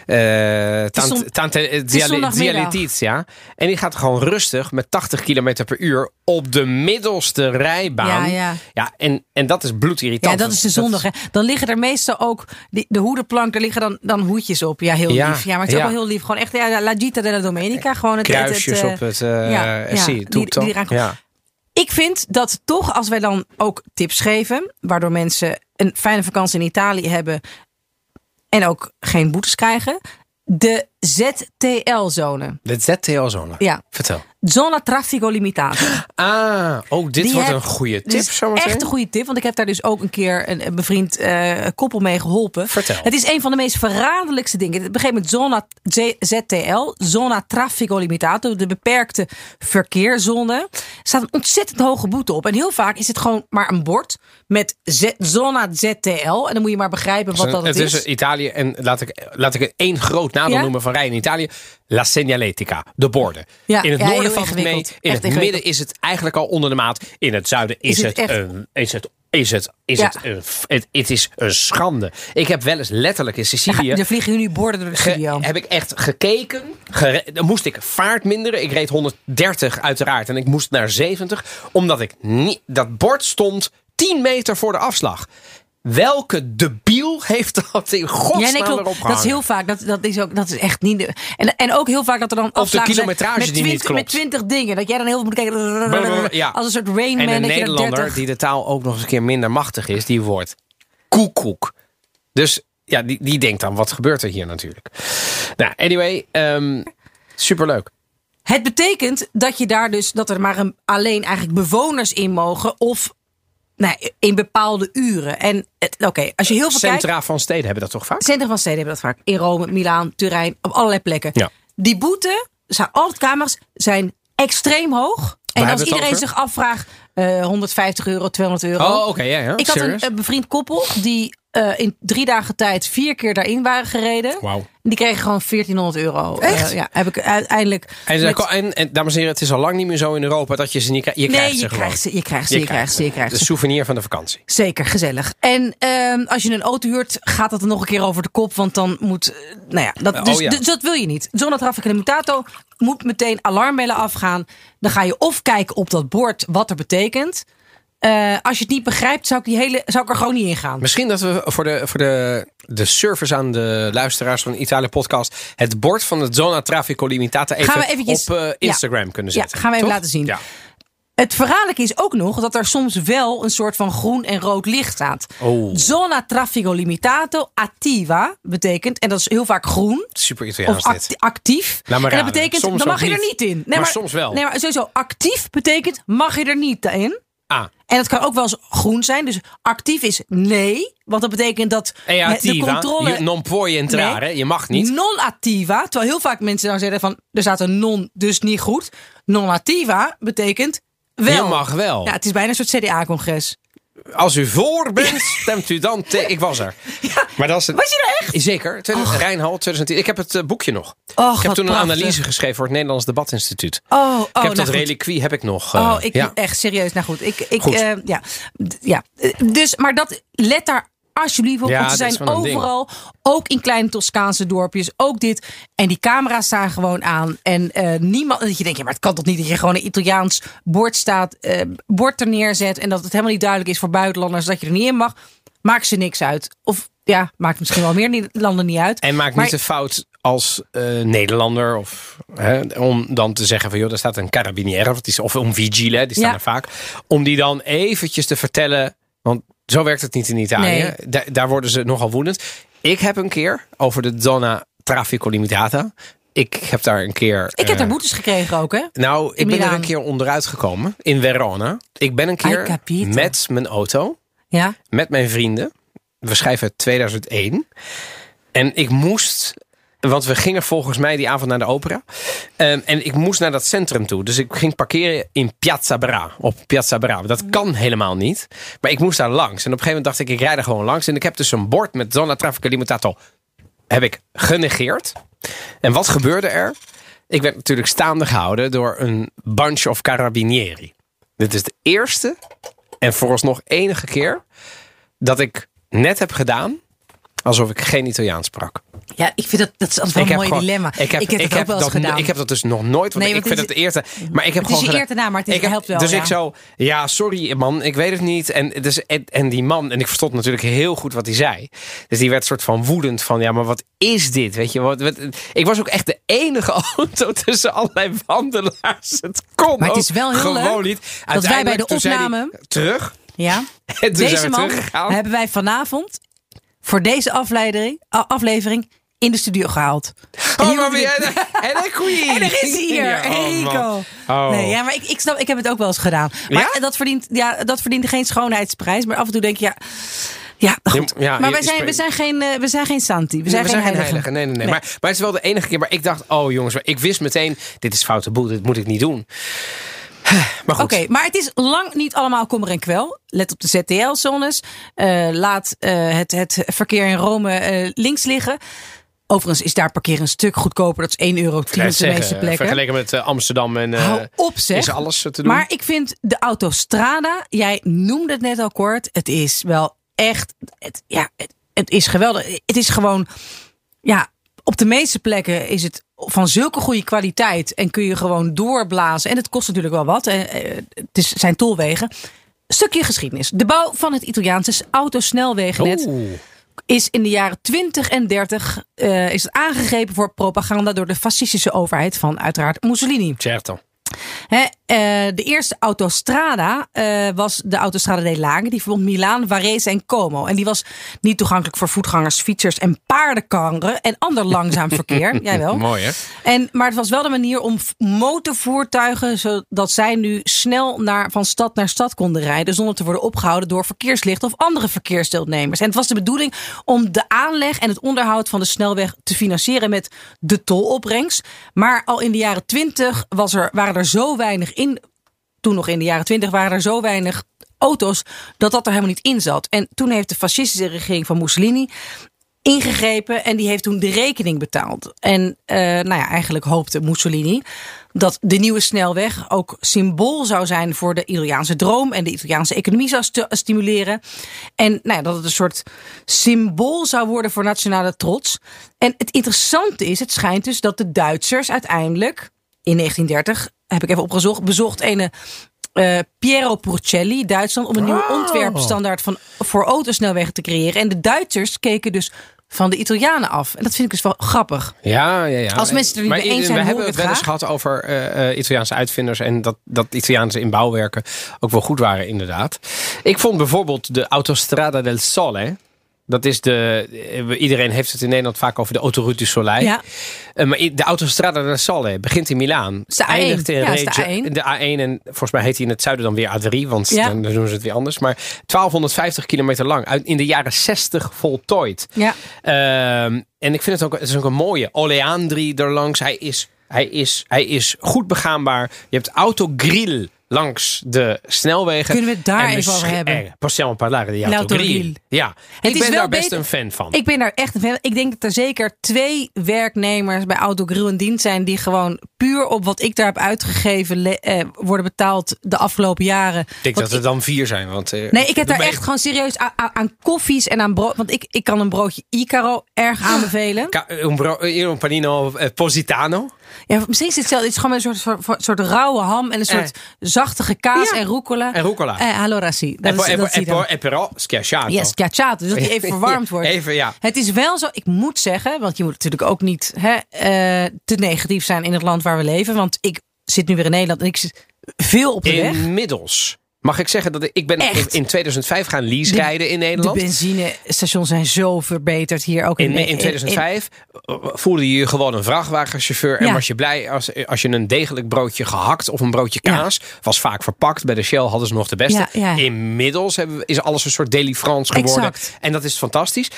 eh Tante- Tante is zondagmiddag. Zialitizia. En die gaat gewoon rustig met 80 km per uur op de middelste rijbaan. Ja, ja. ja en, en dat is bloedirritant. Ja, dat is de zondag. Hè. Dan liggen er meestal ook die, de hoedenplank, daar liggen dan, dan hoedjes op. Ja, heel Ja, lief. Ja, maar het is ook wel heel lief. Gewoon echt, ja, la gita della domenica. Gewoon het, het- het, Kruisjes eh, op het eh ja, die- die ja. Ik vind dat toch, als wij dan ook tips geven, waardoor mensen een fijne vakantie in Italië hebben en ook geen boetes krijgen, de ZTL-zone. De ZTL-zone. Ja, Vertel. zona traffico limitato. Ah, oh, dit Die wordt een goede tip is zometeen. Echt een goede tip, want ik heb daar dus ook een keer een, een bevriend eh, koppel mee geholpen. Vertel. Het is een van de meest verraderlijkste dingen. Het begint met zona ZTL, zona traffico limitato, de beperkte verkeerszone. Er staat een ontzettend hoge boete op. En heel vaak is het gewoon maar een bord met Z- zona ZTL. En dan moet je maar begrijpen wat dat het is. is Italië en laat ik, laat ik het één groot nadeel Ja? noemen van in Italië. La segnaletica, de borden. Ja, in het ja, noorden valt het mee. In Echt het midden is het eigenlijk al onder de maat. In het zuiden is, Is het, een, is het is het, is Ja. het, een, het, het is een schande. Ik heb wel eens letterlijk in Sicilië... Er vliegen nu borden door de Ge- heb ik echt gekeken. Gere- dan moest ik vaart minderen. Ik reed 130 uiteraard. En ik moest naar 70. Omdat ik niet. Dat bord stond 10 meter voor de afslag. Welke debiel heeft dat in godsnaam Ja, nee, erop Dat is heel vaak. Dat, dat, is ook, dat is echt niet. de- En, en ook heel vaak dat er dan de afslagen zijn kilometrage met die niet 20, klopt. met 20 dingen. Dat jij dan heel veel moet kijken. Ja. Als een soort Rain En Man. een je er Nederlander 30 die de taal ook nog eens een keer minder machtig is, die wordt koekoek. Dus ja, die, die denkt dan, wat gebeurt er hier natuurlijk? Nou, anyway, ehm, superleuk. Het betekent dat je daar dus dat er maar een, alleen eigenlijk bewoners in mogen of nou, in bepaalde uren. En oké, als je heel veel kijkt. Centra van steden hebben dat toch vaak? Centrum van steden hebben dat vaak. In Rome, Milaan, Turijn, op allerlei plekken. Ja. Die boete, zijn, al het kamers zijn extreem hoog. En als iedereen over? zich afvraagt, eh, 150 euro, 200 euro. Oh, oké, ja, ja. Ik had een Serious? eh, bevriend koppel die eh, in drie dagen tijd vier keer daarin waren gereden. Wauw. Die kregen gewoon 1400 euro. Echt? Eh, ja, heb ik uiteindelijk. En, met- en, en dames en heren, het is al lang niet meer zo in Europa dat je ze niet krijgt. Je krijgt nee, ze je gewoon. krijgt ze, je krijgt ze, je krijgt ze, je krijgt De ze. souvenir van de vakantie. Zeker, gezellig. En ehm, als je een auto huurt, gaat dat er nog een keer over de kop. Want dan moet. eh, nou ja, dat, Oh, dus, ja. dus dat wil je niet. Zona Traffic Limitato moet meteen alarmbellen afgaan. Dan ga je of kijken op dat bord wat er betekent. Eh, als je het niet begrijpt, zou ik, die hele, zou ik er gewoon niet in gaan. Misschien dat we voor de, voor de, de service aan de luisteraars van de Italië podcast het bord van het Zona Traffico Limitata even Gaan we eventjes- op ja. Instagram kunnen Ja, zetten. gaan we even Toch? laten zien. Ja. Het verraderlijke is ook nog dat er soms wel een soort van groen en rood licht staat. Oh. Zona Traffico Limitato Attiva betekent, en dat is heel vaak groen, Super Italiaans of actief. Maar en dat betekent, Soms dan mag je er niet. in. Nee, Maar soms wel. Nee, maar sowieso actief betekent, mag je er niet in. Ah, En het kan ook wel eens groen zijn. Dus actief is nee. Want dat betekent dat de controle... je- non entrare, Nee. je mag niet. Non-attiva. Terwijl heel vaak mensen dan zeggen van... er staat een non, dus niet goed. Non-attiva betekent wel. Je mag wel. Ja, het is bijna een soort CDA-congres. Als u voor bent, stemt u dan tegen. Ik was er. maar dat is. Was je er echt? Zeker. 2000 Rijnhal, 2010. Ik heb het eh, boekje nog. Och, ik heb toen een prachtig. analyse geschreven voor het Nederlands Debatinstituut. Oh, oh, ik heb nou dat goed. reliquie heb ik nog. eh, Oh, ik ja. echt serieus. Nou goed, ik, ik Goed. eh, ja, ja. Dus, maar dat let daar alsjeblieft op. Ja, want ze zijn ding. overal, ook in kleine Toscaanse dorpjes, ook dit. En die camera's staan gewoon aan. En eh, niemand, dat je denkt, ja, maar het kan toch niet dat je gewoon een Italiaans bord staat, eh, bord er neerzet en dat het helemaal niet duidelijk is voor buitenlanders dat je er niet in mag. Maakt ze niks uit. Of ja, maakt misschien wel meer landen niet uit. En maak Maar- niet de fout als eh, Nederlander of hè, om dan te zeggen van joh, daar staat een carabiniere of, die is- of een vigile, die staan Ja. er vaak, om die dan eventjes te vertellen, want zo werkt het niet in Italië. Nee. Da- daar worden ze nogal woedend. Ik heb een keer over de Donna Traffico Limitata. Ik heb daar een keer. Ik heb eh, daar boetes gekregen ook, hè? Nou, ik ben er een keer onderuit gekomen in Verona. Ik ben een keer met mijn auto Ja. met mijn vrienden. We schrijven 2001. En ik moest, want we gingen volgens mij die avond naar de opera. Ehm, en ik moest naar dat centrum toe. Dus ik ging parkeren in Piazza Bra. Op Piazza Bra. Dat kan helemaal niet. Maar ik moest daar langs. En op een gegeven moment dacht ik, ik rijd er gewoon langs. En ik heb dus een bord met Zona Traffico Limitato. Heb ik genegeerd. En wat gebeurde er? Ik werd natuurlijk staande gehouden door een bunch of carabinieri. Dit is de eerste en vooralsnog enige keer dat ik net heb gedaan alsof ik geen Italiaans sprak. Ja, ik vind dat, dat is altijd wel een mooi gewoon- dilemma. Ik heb, het wel dat, gedaan. Ik heb dat dus nog nooit. Want Nee, ik vind het het is- eerste. Maar ik heb het is gewoon je gedaan- eer te na, maar het is- ik heb- helpt wel, Dus ja. ik zo, ja, sorry man, ik weet het niet. En, dus, en, en die man, en ik verstond natuurlijk heel goed wat hij zei. Dus die werd soort van woedend van, ja, maar wat is dit? Weet je, wat, wat, ik was ook echt de enige auto tussen allerlei wandelaars. Het kon Maar het is wel heel gewoon leuk niet. wij bij de hij, opname- Terug. Ja. En toen Deze zijn we man hebben wij vanavond voor deze aflevering, a- aflevering in de studio gehaald. En Oh, hier maar ben jij En een queen. En er is hier, Ja, oh. Oh. Nee, ja, maar ik, ik snap, ik heb het ook wel eens gedaan. Maar Ja? dat, verdient, ja, dat verdient geen schoonheidsprijs. Maar af en toe denk je, ja, ja, goed. Ja, ja, maar wij zijn, we, zijn geen, eh, we zijn geen Santi. We zijn, we geen, zijn heilige. Nee, nee, nee. Maar, maar het is wel de enige keer waar ik dacht: oh jongens, ik wist meteen: dit is foute boel, dit moet ik niet doen. Maar goed. Oké, maar het is lang niet allemaal kommer en kwel. Let op de ZTL-zones. Eh, laat eh, het, het verkeer in Rome eh, links liggen. Overigens is daar parkeren een stuk goedkoper. Dat is 1 euro 10 Ik op de meeste plekken. Vergeleken met Amsterdam en. Hou op zeg. Is alles te doen. Maar ik vind de autostrada, jij noemde het net al kort. Het is wel echt, het, ja, het, het is geweldig. Het is gewoon, ja, op de meeste plekken is het van zulke goede kwaliteit. En kun je gewoon doorblazen. En het kost natuurlijk wel wat. eh, eh, Het is, zijn tolwegen. Stukje geschiedenis. De bouw van het Italiaanse autosnelwegennet is in de jaren 20 en 30 eh, is het aangegrepen voor propaganda door de fascistische overheid van uiteraard Mussolini. Certo. Eh, de eerste autostrada eh, was de Autostrada dei Laghi. Die verbond Milaan, Varese en Como. En die was niet toegankelijk voor voetgangers, fietsers en paardenkarren en ander langzaam verkeer. Jawel. Mooi hè? En, maar het was wel de manier om motorvoertuigen, zodat zij nu snel naar, van stad naar stad konden rijden. zonder te worden opgehouden door verkeerslichten of andere verkeersdeelnemers. En het was de bedoeling om de aanleg en het onderhoud van de snelweg te financieren met de tolopbrengst. Maar al in de jaren twintig was er, er zo weinig in toen nog in de jaren twintig waren er zo weinig auto's dat dat er helemaal niet in zat. En toen heeft de fascistische regering van Mussolini ingegrepen en die heeft toen de rekening betaald. En uh, nou ja, eigenlijk hoopte Mussolini dat de nieuwe snelweg ook symbool zou zijn voor de Italiaanse droom en de Italiaanse economie zou st stimuleren. En nou ja, dat het een soort symbool zou worden voor nationale trots. En het interessante is, het schijnt dus dat de Duitsers uiteindelijk in 1930, heb ik even opgezocht, bezocht een uh, Piero Porcelli, Duitsland, om een nieuwe ontwerpstandaard van, voor autosnelwegen te creëren. En de Duitsers keken dus van de Italianen af. En dat vind ik dus wel grappig. Ja, ja, ja. Als mensen er niet maar mee eens zijn, we hebben het wel eens gehad over uh, Italiaanse uitvinders en dat, dat Italiaanse in bouwwerken ook wel goed waren, inderdaad. Ik vond bijvoorbeeld de Autostrada del Sole. Dat is de. eh, Iedereen heeft het in Nederland vaak over de Autoroute du Soleil. Ja. Uh, maar de Autostrada del Sole begint in Milaan. de A1. Eindigt in Ja, de Reggio- A1. de A1. En volgens mij heet hij in het zuiden dan weer A3. Want Ja. dan doen ze het weer anders. Maar 1250 kilometer lang. Uit, in de jaren 60 voltooid. Ja. Ehm, en ik vind het ook, het is ook een mooie. Oleandri erlangs. Hij is, hij, is, hij is goed begaanbaar. Je hebt autogrill langs de snelwegen. Kunnen we het daar En even over hebben? Eh, possiamo parlare di autogrill. Ja, Het ik ben daar best beter- een fan van. Ik ben daar echt een fan. Ik denk dat er zeker twee werknemers bij Autogrill in dienst zijn die gewoon puur op wat ik daar heb uitgegeven eh, worden betaald de afgelopen jaren. ik denk Want dat er dan vier zijn. Want, eh, Nee, ik heb daar echt gewoon serieus aan, koffies en aan brood. Want ik, ik kan een broodje Icaro erg aanbevelen. Ca- Un, un panino eh, positano. Ja, misschien is het hetzelfde. Het is gewoon een soort, soort, soort rauwe ham en een soort Zachtige kaas Ja. en rucola. En rucola. Eh, allora sì. Dat En, is, dat dan. però schiacciato. Yes, schiacciato. Dus dat die even verwarmd wordt. Even, ja. Het is wel zo, ik moet zeggen, want je moet natuurlijk ook niet hè, eh, te negatief zijn in het land waar we leven. Want ik zit nu weer in Nederland en ik zit veel op de weg. Inmiddels mag ik zeggen dat ik, ik ben Echt? in 2005 gaan lease De- rijden in De Nederland. benzinestations zijn zo verbeterd hier ook in, In, in 2005 voelde je je gewoon een vrachtwagenchauffeur. En Ja. was je blij als, als je een degelijk broodje gehakt of een broodje Ja. kaas. Was vaak verpakt. Bij de Shell hadden ze nog de beste. Ja. Inmiddels hebben is alles een soort Deli France geworden. Exact. En dat is fantastisch.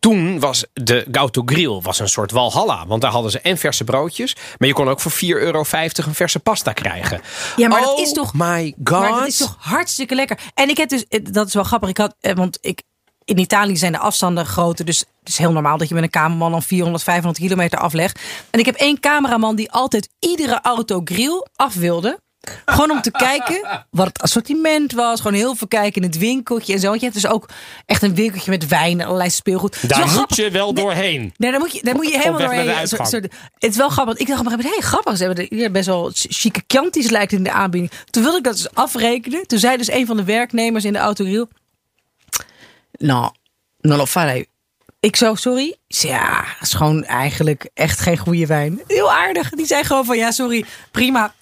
Toen was de Gauto Grill was een soort walhalla. Want daar hadden ze en verse broodjes. Maar je kon ook voor 4,50 euro een verse pasta krijgen. Ja, maar dat oh is toch- my god. Maar dat is toch hartstikke lekker. En ik heb dus, eh, dat is wel grappig. Ik had, eh, want ik, in Italië zijn de afstanden groter. Dus het is heel normaal dat je met een cameraman dan 400, 500 kilometer aflegt. En ik heb één cameraman die altijd iedere auto grill af wilde. Gewoon om te kijken wat het assortiment was. Gewoon heel veel kijken in het winkeltje en zo. Want je hebt dus ook echt een winkeltje met wijn en allerlei speelgoed. Daar moet grappig. je wel doorheen. Nee, daar moet je, daar moet je helemaal doorheen. Soort- soort- het is wel grappig. want Ik dacht op een gegeven moment, hey, grappig. Ze hebben best wel chique kjanties lijkt in de aanbieding. Toen wilde ik dat dus afrekenen. Toen zei dus een van de werknemers in de autogrill. Nou, non lo farei. Ik zo, sorry. Ja, dat is gewoon eigenlijk echt geen goede wijn. Heel aardig. Die zei gewoon van, ja, sorry, prima.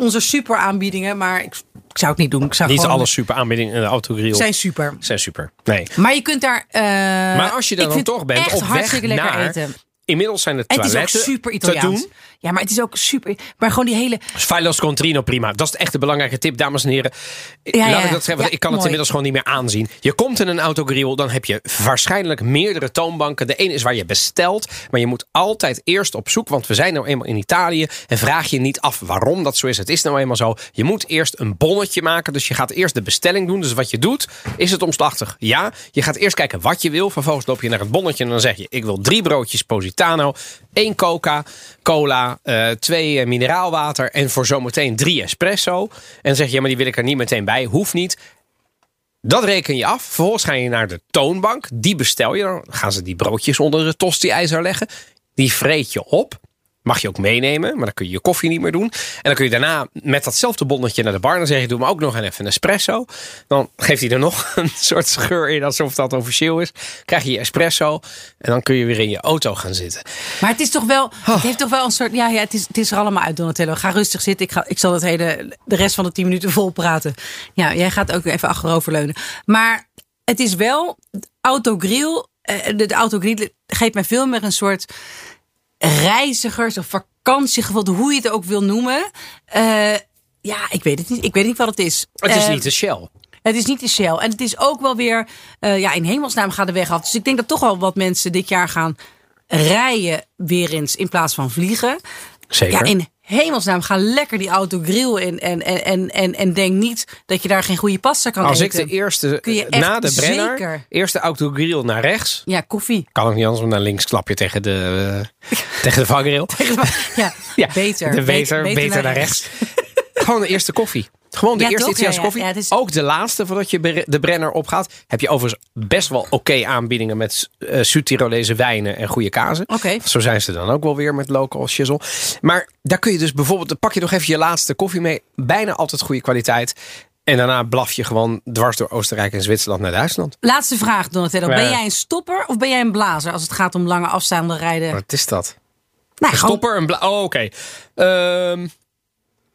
Onze super aanbiedingen, maar ik, ik zou het niet doen. Ik zou Niet gewoon, alle super aanbiedingen in de autogrill zijn super. zijn super. Nee. Maar je kunt daar. eh, Maar als je dan, toch bent op weg hartstikke lekker naar... eten. Inmiddels zijn de En het is toiletten ook super te Italiaans. doen. Ja, maar het is ook super. Maar gewoon die hele. Filos Contrino, prima. Dat is echt de belangrijke tip, dames en heren. Ja, Laat ik dat zeggen, Ja, ik kan het inmiddels gewoon niet meer aanzien. Je komt in een autogrill, dan heb je waarschijnlijk meerdere toonbanken. De ene is waar je bestelt, maar je moet altijd eerst op zoek, want we zijn nou eenmaal in Italië. En vraag je niet af waarom dat zo is. Het is nou eenmaal zo. Je moet eerst een bonnetje maken, dus je gaat eerst de bestelling doen. Dus wat je doet, is het omslachtig? Ja, je gaat eerst kijken wat je wil. Vervolgens loop je naar het bonnetje en dan zeg je, ik wil drie broodjes Positano, één coca, cola, eh, twee eh, mineraalwater en voor zometeen drie espresso. En dan zeg je, ja, maar die wil ik er niet meteen bij. Hoeft niet. Dat reken je af. Vervolgens ga je naar de toonbank. Die bestel je. Dan gaan ze die broodjes onder het tosti-ijzer leggen. Die vreet je op. Mag je ook meenemen, maar dan kun je je koffie niet meer doen. En dan kun je daarna met datzelfde bonnetje naar de bar. Dan zeg je, doe me ook nog even een espresso. Dan geeft hij er nog een soort scheur in, alsof dat officieel is. Krijg je je espresso. En dan kun je weer in je auto gaan zitten. Maar het is toch wel. Het heeft toch wel een soort. Ja, ja het, is, het is er allemaal uit, Donatello. Ga rustig zitten. Ik, ga, ik zal het hele, de rest van de 10 minuten vol praten. Ja, jij gaat ook even achteroverleunen. Maar het is wel. Autogrill. eh, De, de autogrill geeft mij veel meer een soort reizigers of vakantiegevoel, hoe je het ook wil noemen. Eh, ja, ik weet het niet. Ik weet niet wat het is. Het is Eh, niet de Shell. Het is niet de Shell. En het is ook wel weer, eh, ja, in hemelsnaam gaat de weg af. Dus ik denk dat toch wel wat mensen dit jaar gaan rijden weer eens in plaats van vliegen. Zeker. Ja, in hemelsnaam, ga lekker die auto grill in. En, en, en, en, en denk niet dat je daar geen goede pasta kan Als eten. ik de eerste, Kun je echt na de Brenner, zeker- eerste autogrill naar rechts. Ja, koffie. Kan ook niet anders, want naar links klap je tegen de, eh, tegen de vangrail. Ja, Ja, beter. De beter, beter, naar rechts. Gewoon de eerste koffie. Gewoon de Ja, eerste? Italiaanse koffie. Ja, is- Ook de laatste voordat je de Brenner opgaat. Heb je overigens best wel oké aanbiedingen met uh, Zuid-Tirolese wijnen en goede kazen. Oké. Zo zijn ze dan ook wel weer met local shizzle. Maar daar kun je dus bijvoorbeeld, pak je nog even je laatste koffie mee. Bijna altijd goede kwaliteit. En daarna blaf je gewoon dwars door Oostenrijk en Zwitserland naar Duitsland. Laatste vraag, Donatello. Ja. Ben jij een stopper of ben jij een blazer als het gaat om lange afstaanden rijden? Wat is dat? Nou, Een gewoon stopper, een bla- Oh, oké. Ehm,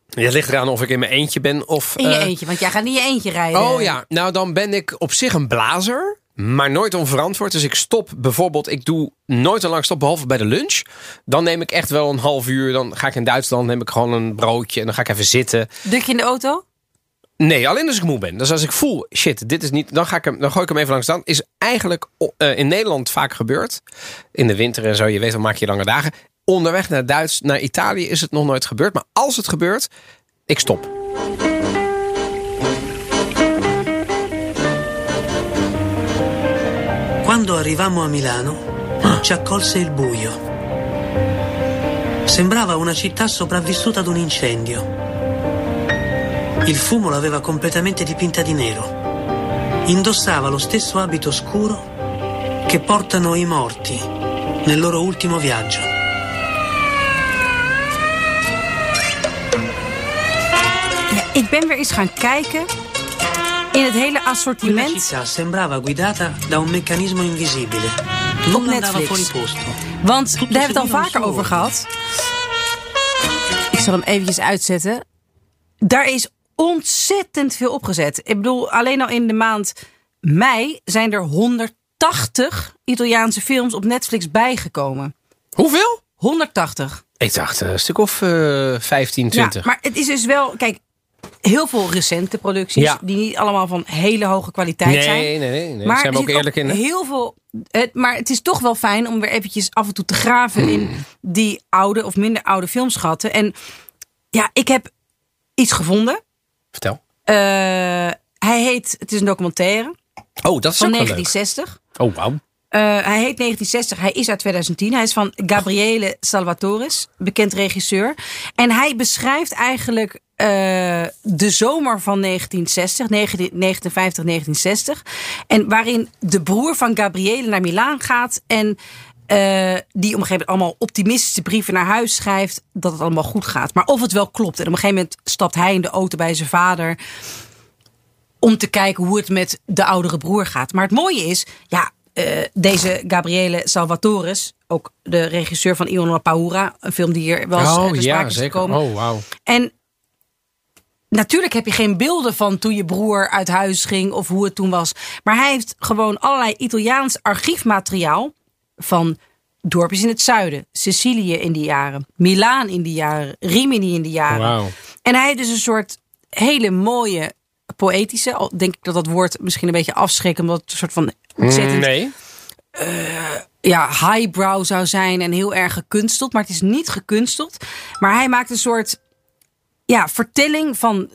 ja, het ligt eraan of ik in mijn eentje ben of... in je eh, eentje, want jij gaat niet in je eentje rijden. Oh ja, nou dan ben ik op zich een blazer. Maar nooit onverantwoord. Dus ik stop bijvoorbeeld, ik doe nooit een lang stop behalve bij de lunch. Dan neem ik echt wel een half uur. Dan ga ik in Duitsland, neem ik gewoon een broodje en dan ga ik even zitten. Duk je in de auto? Nee, alleen als ik moe ben. Dus als ik voel, shit, dit is niet. Dan, ga ik hem, dan gooi ik hem even langs staan. Is eigenlijk eh, in Nederland vaak gebeurd. In de winter en zo, je weet, dan maak je lange dagen. Onderweg naar Duits, naar Italië is het nog nooit gebeurd. Maar als het gebeurt, ik stop. Quando arrivammo a Milano, ci accolse il buio. Sembrava una città sopravvissuta ad un incendio. Il fumo l'aveva completamente dipinta di nero. Indossava lo stesso abito scuro che portano i morti nel loro ultimo viaggio. Ik ben weer eens gaan kijken in het hele Quella assortiment. città sembrava guidata da un meccanismo invisibile. Andava Netflix. Want daar hebben we het al vaker over gehad. Ik zal hem eventjes uitzetten. Daar is ontzettend veel opgezet. Ik bedoel, alleen al in de maand mei zijn er 180 Italiaanse films op Netflix bijgekomen. Hoeveel? 180. Ik dacht eh, een stuk of eh 15, 20. Ja, maar het is dus wel, kijk, heel veel recente producties Ja. die niet allemaal van hele hoge kwaliteit nee, zijn. nee, nee, nee. Maar Zijn we ook eerlijk in. Heel veel. Het, maar het is toch wel fijn om weer eventjes af en toe te graven in die oude of minder oude filmschatten. En ja, ik heb iets gevonden. Vertel. Eh, hij heet, het is een documentaire Oh, dat is van ook wel leuk. 1960. Oh, wauw. Eh, hij heet 1960, hij is uit 2010. Hij is van Gabriele Salvatores, bekend regisseur. En hij beschrijft eigenlijk eh, de zomer van 1960, 1959, 1960. En waarin de broer van Gabriele naar Milaan gaat en eh, die op een gegeven moment allemaal optimistische brieven naar huis schrijft dat het allemaal goed gaat. Maar of het wel klopt. En op een gegeven moment stapt hij in de auto bij zijn vader om te kijken hoe het met de oudere broer gaat. Maar het mooie is, ja, eh, deze Gabriele Salvatores, ook de regisseur van Ion La Paura, een film die hier wel eens Oh, ja, is zeker. gekomen. Oh, wauw. En natuurlijk heb je geen beelden van toen je broer uit huis ging of hoe het toen was. Maar hij heeft gewoon allerlei Italiaans archiefmateriaal van dorpjes in het zuiden, Sicilië in die jaren, Milaan in die jaren, Rimini in die jaren. En hij heeft dus een soort hele mooie poëtische, al denk ik dat dat woord misschien een beetje afschrikt, omdat het een soort van ontzettend Nee. ja, highbrow zou zijn en heel erg gekunsteld. Maar het is niet gekunsteld. Maar hij maakt een soort ja, vertelling van.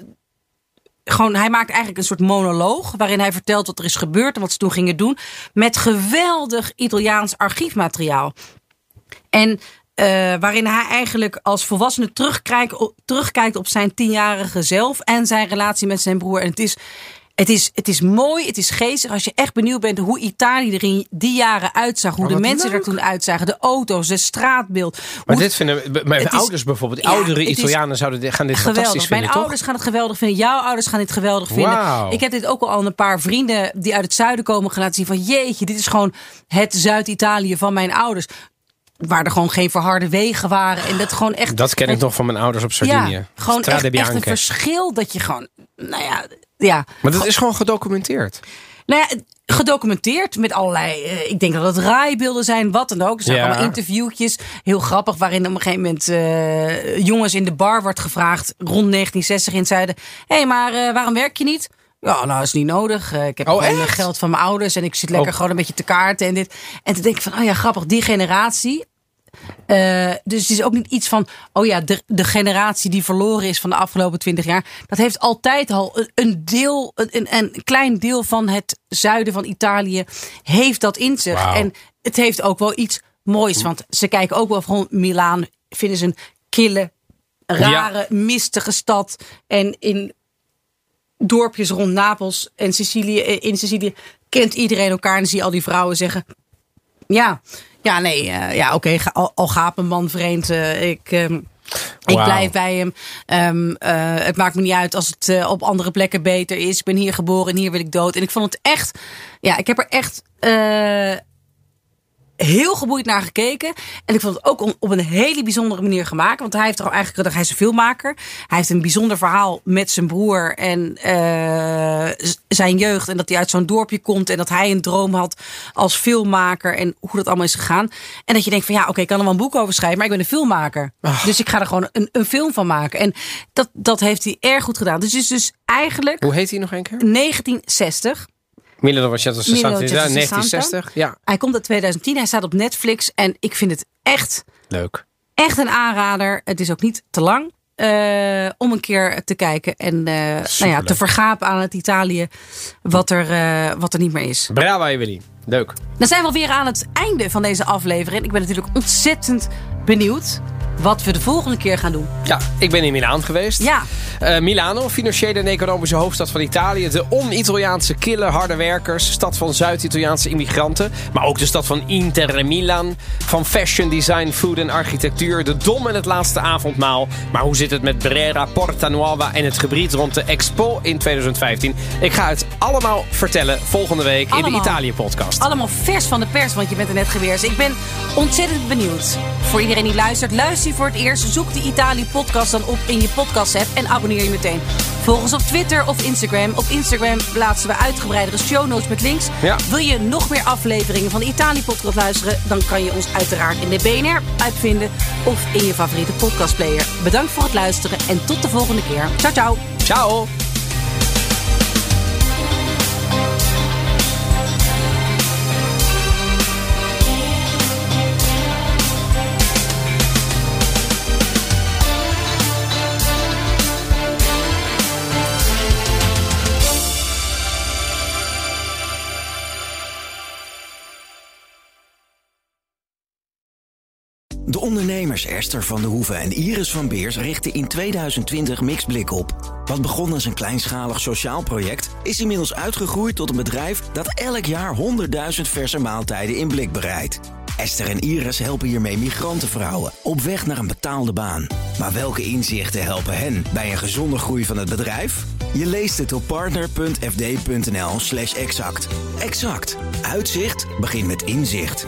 Gewoon, hij maakt eigenlijk een soort monoloog. waarin hij vertelt wat er is gebeurd en wat ze toen gingen doen. Met geweldig Italiaans archiefmateriaal. En eh, waarin hij eigenlijk als volwassene terugkijkt, terugkijkt op zijn tienjarige zelf. en zijn relatie met zijn broer. En het is. Het is, het is mooi, het is geestig. Als je echt benieuwd bent hoe Italië er in die jaren uitzag. Hoe Oh, de mensen er toen uitzagen. De auto's, het straatbeeld. Maar dit vinden mijn is- ouders bijvoorbeeld, Ja, oudere Italianen zouden dit, gaan dit geweldig. fantastisch Mijn vinden, toch? ouders gaan het geweldig vinden. Jouw ouders gaan dit geweldig vinden. Ik heb dit ook al aan een paar vrienden die uit het zuiden komen gelaten zien. Van jeetje, dit is gewoon het Zuid-Italië van mijn ouders. Waar er gewoon geen verharde wegen waren. En dat gewoon echt. Dat ken ik nog van mijn ouders op Sardinië. Ja, gewoon Strade echt, echt een verschil dat je gewoon. Nou ja, ja. Maar dat is gewoon gedocumenteerd. Nou ja, gedocumenteerd met allerlei. eh, ik denk dat het raaibeelden zijn, wat dan ook. Er zijn Ja. allemaal interviewtjes. Heel grappig, waarin op een gegeven moment eh, jongens in de bar wordt gevraagd. rond 1960 in het zuiden. Hé, hey, maar eh, waarom werk je niet? Ja, nou is niet nodig. Ik heb Oh, geld van mijn ouders en ik zit lekker Oh. gewoon een beetje te kaarten en dit. En toen denk ik van, oh ja, grappig, die generatie. Eh, dus het is ook niet iets van, oh ja, de, de generatie die verloren is van de afgelopen twintig jaar. Dat heeft altijd al een, deel, een, een klein deel van het zuiden van Italië heeft dat in zich. En het heeft ook wel iets moois. Want ze kijken ook wel van Milaan, vinden ze een kille, rare, mistige stad. En in dorpjes rond Napels en Sicilië, eh, in Sicilië kent iedereen elkaar. En zie je al die vrouwen zeggen, ja, ja nee, eh, ja oké, al, al gaat mijn man vreemd, eh, ik... ehm, ik blijf bij hem. Ehm, eh, het maakt me niet uit als het op andere plekken beter is. Ik ben hier geboren en hier wil ik dood. En ik vond het echt. Ja, ik heb er echt heel geboeid naar gekeken. En ik vond het ook op een hele bijzondere manier gemaakt. Want hij heeft er al eigenlijk. Hij is een filmmaker. Hij heeft een bijzonder verhaal met zijn broer en eh, zijn jeugd. En dat hij uit zo'n dorpje komt. En dat hij een droom had als filmmaker. En hoe dat allemaal is gegaan. En dat je denkt van ja, oké, ik kan er wel een boek over schrijven. Maar ik ben een filmmaker. Dus ik ga er gewoon een, een film van maken. En dat, dat heeft hij erg goed gedaan. Dus het is dus eigenlijk Hoe heet hij nog een keer? 1960. Milano Vacetto Milano 1960. Ja, Hij komt uit 2010. Hij staat op Netflix. En ik vind het echt, leuk. echt een aanrader. Het is ook niet te lang. eh, om een keer te kijken en eh, nou ja, te vergapen aan het Italië wat er, eh, wat er niet meer is. Brava, Evelien. Leuk. Dan zijn we alweer aan het einde van deze aflevering. Ik ben natuurlijk ontzettend benieuwd wat we de volgende keer gaan doen. Ja, ik ben in Milaan geweest. Ja, Eh, Milano, financiële en economische hoofdstad van Italië. De on-Italiaanse kille harde werkers. Stad van Zuid-Italiaanse immigranten. Maar ook de stad van Inter Milan. Van fashion, design, food en architectuur. De Dom en het laatste avondmaal. Maar hoe zit het met Brera, Porta Nuova en het gebied rond de Expo in 2015? Ik ga het allemaal vertellen volgende week in de Italië-podcast. allemaal vers van de pers, want je bent er net geweest. Ik ben ontzettend benieuwd. Voor iedereen die luistert, luister voor het eerst. Zoek de Italië-podcast dan op in je podcast-app en abonneer je meteen. Volg ons op Twitter of Instagram. Op Instagram plaatsen we uitgebreidere show notes met links. Ja. Wil je nog meer afleveringen van de Italië-podcast luisteren? Dan kan je ons uiteraard in de BNR uitvinden of in je favoriete podcastplayer. Bedankt voor het luisteren en tot de volgende keer. Ciao, ciao. Ciao! De ondernemers Esther van de Hoeven en Iris van Beers richten in 2020 Mixblik op. Wat begon als een kleinschalig sociaal project, is inmiddels uitgegroeid tot een bedrijf dat elk jaar 100.000 verse maaltijden in blik bereidt. Esther en Iris helpen hiermee migrantenvrouwen op weg naar een betaalde baan. Maar welke inzichten helpen hen bij een gezonde groei van het bedrijf? Je leest het op partner.fd.nl slash exact. Exact. Uitzicht begint met inzicht.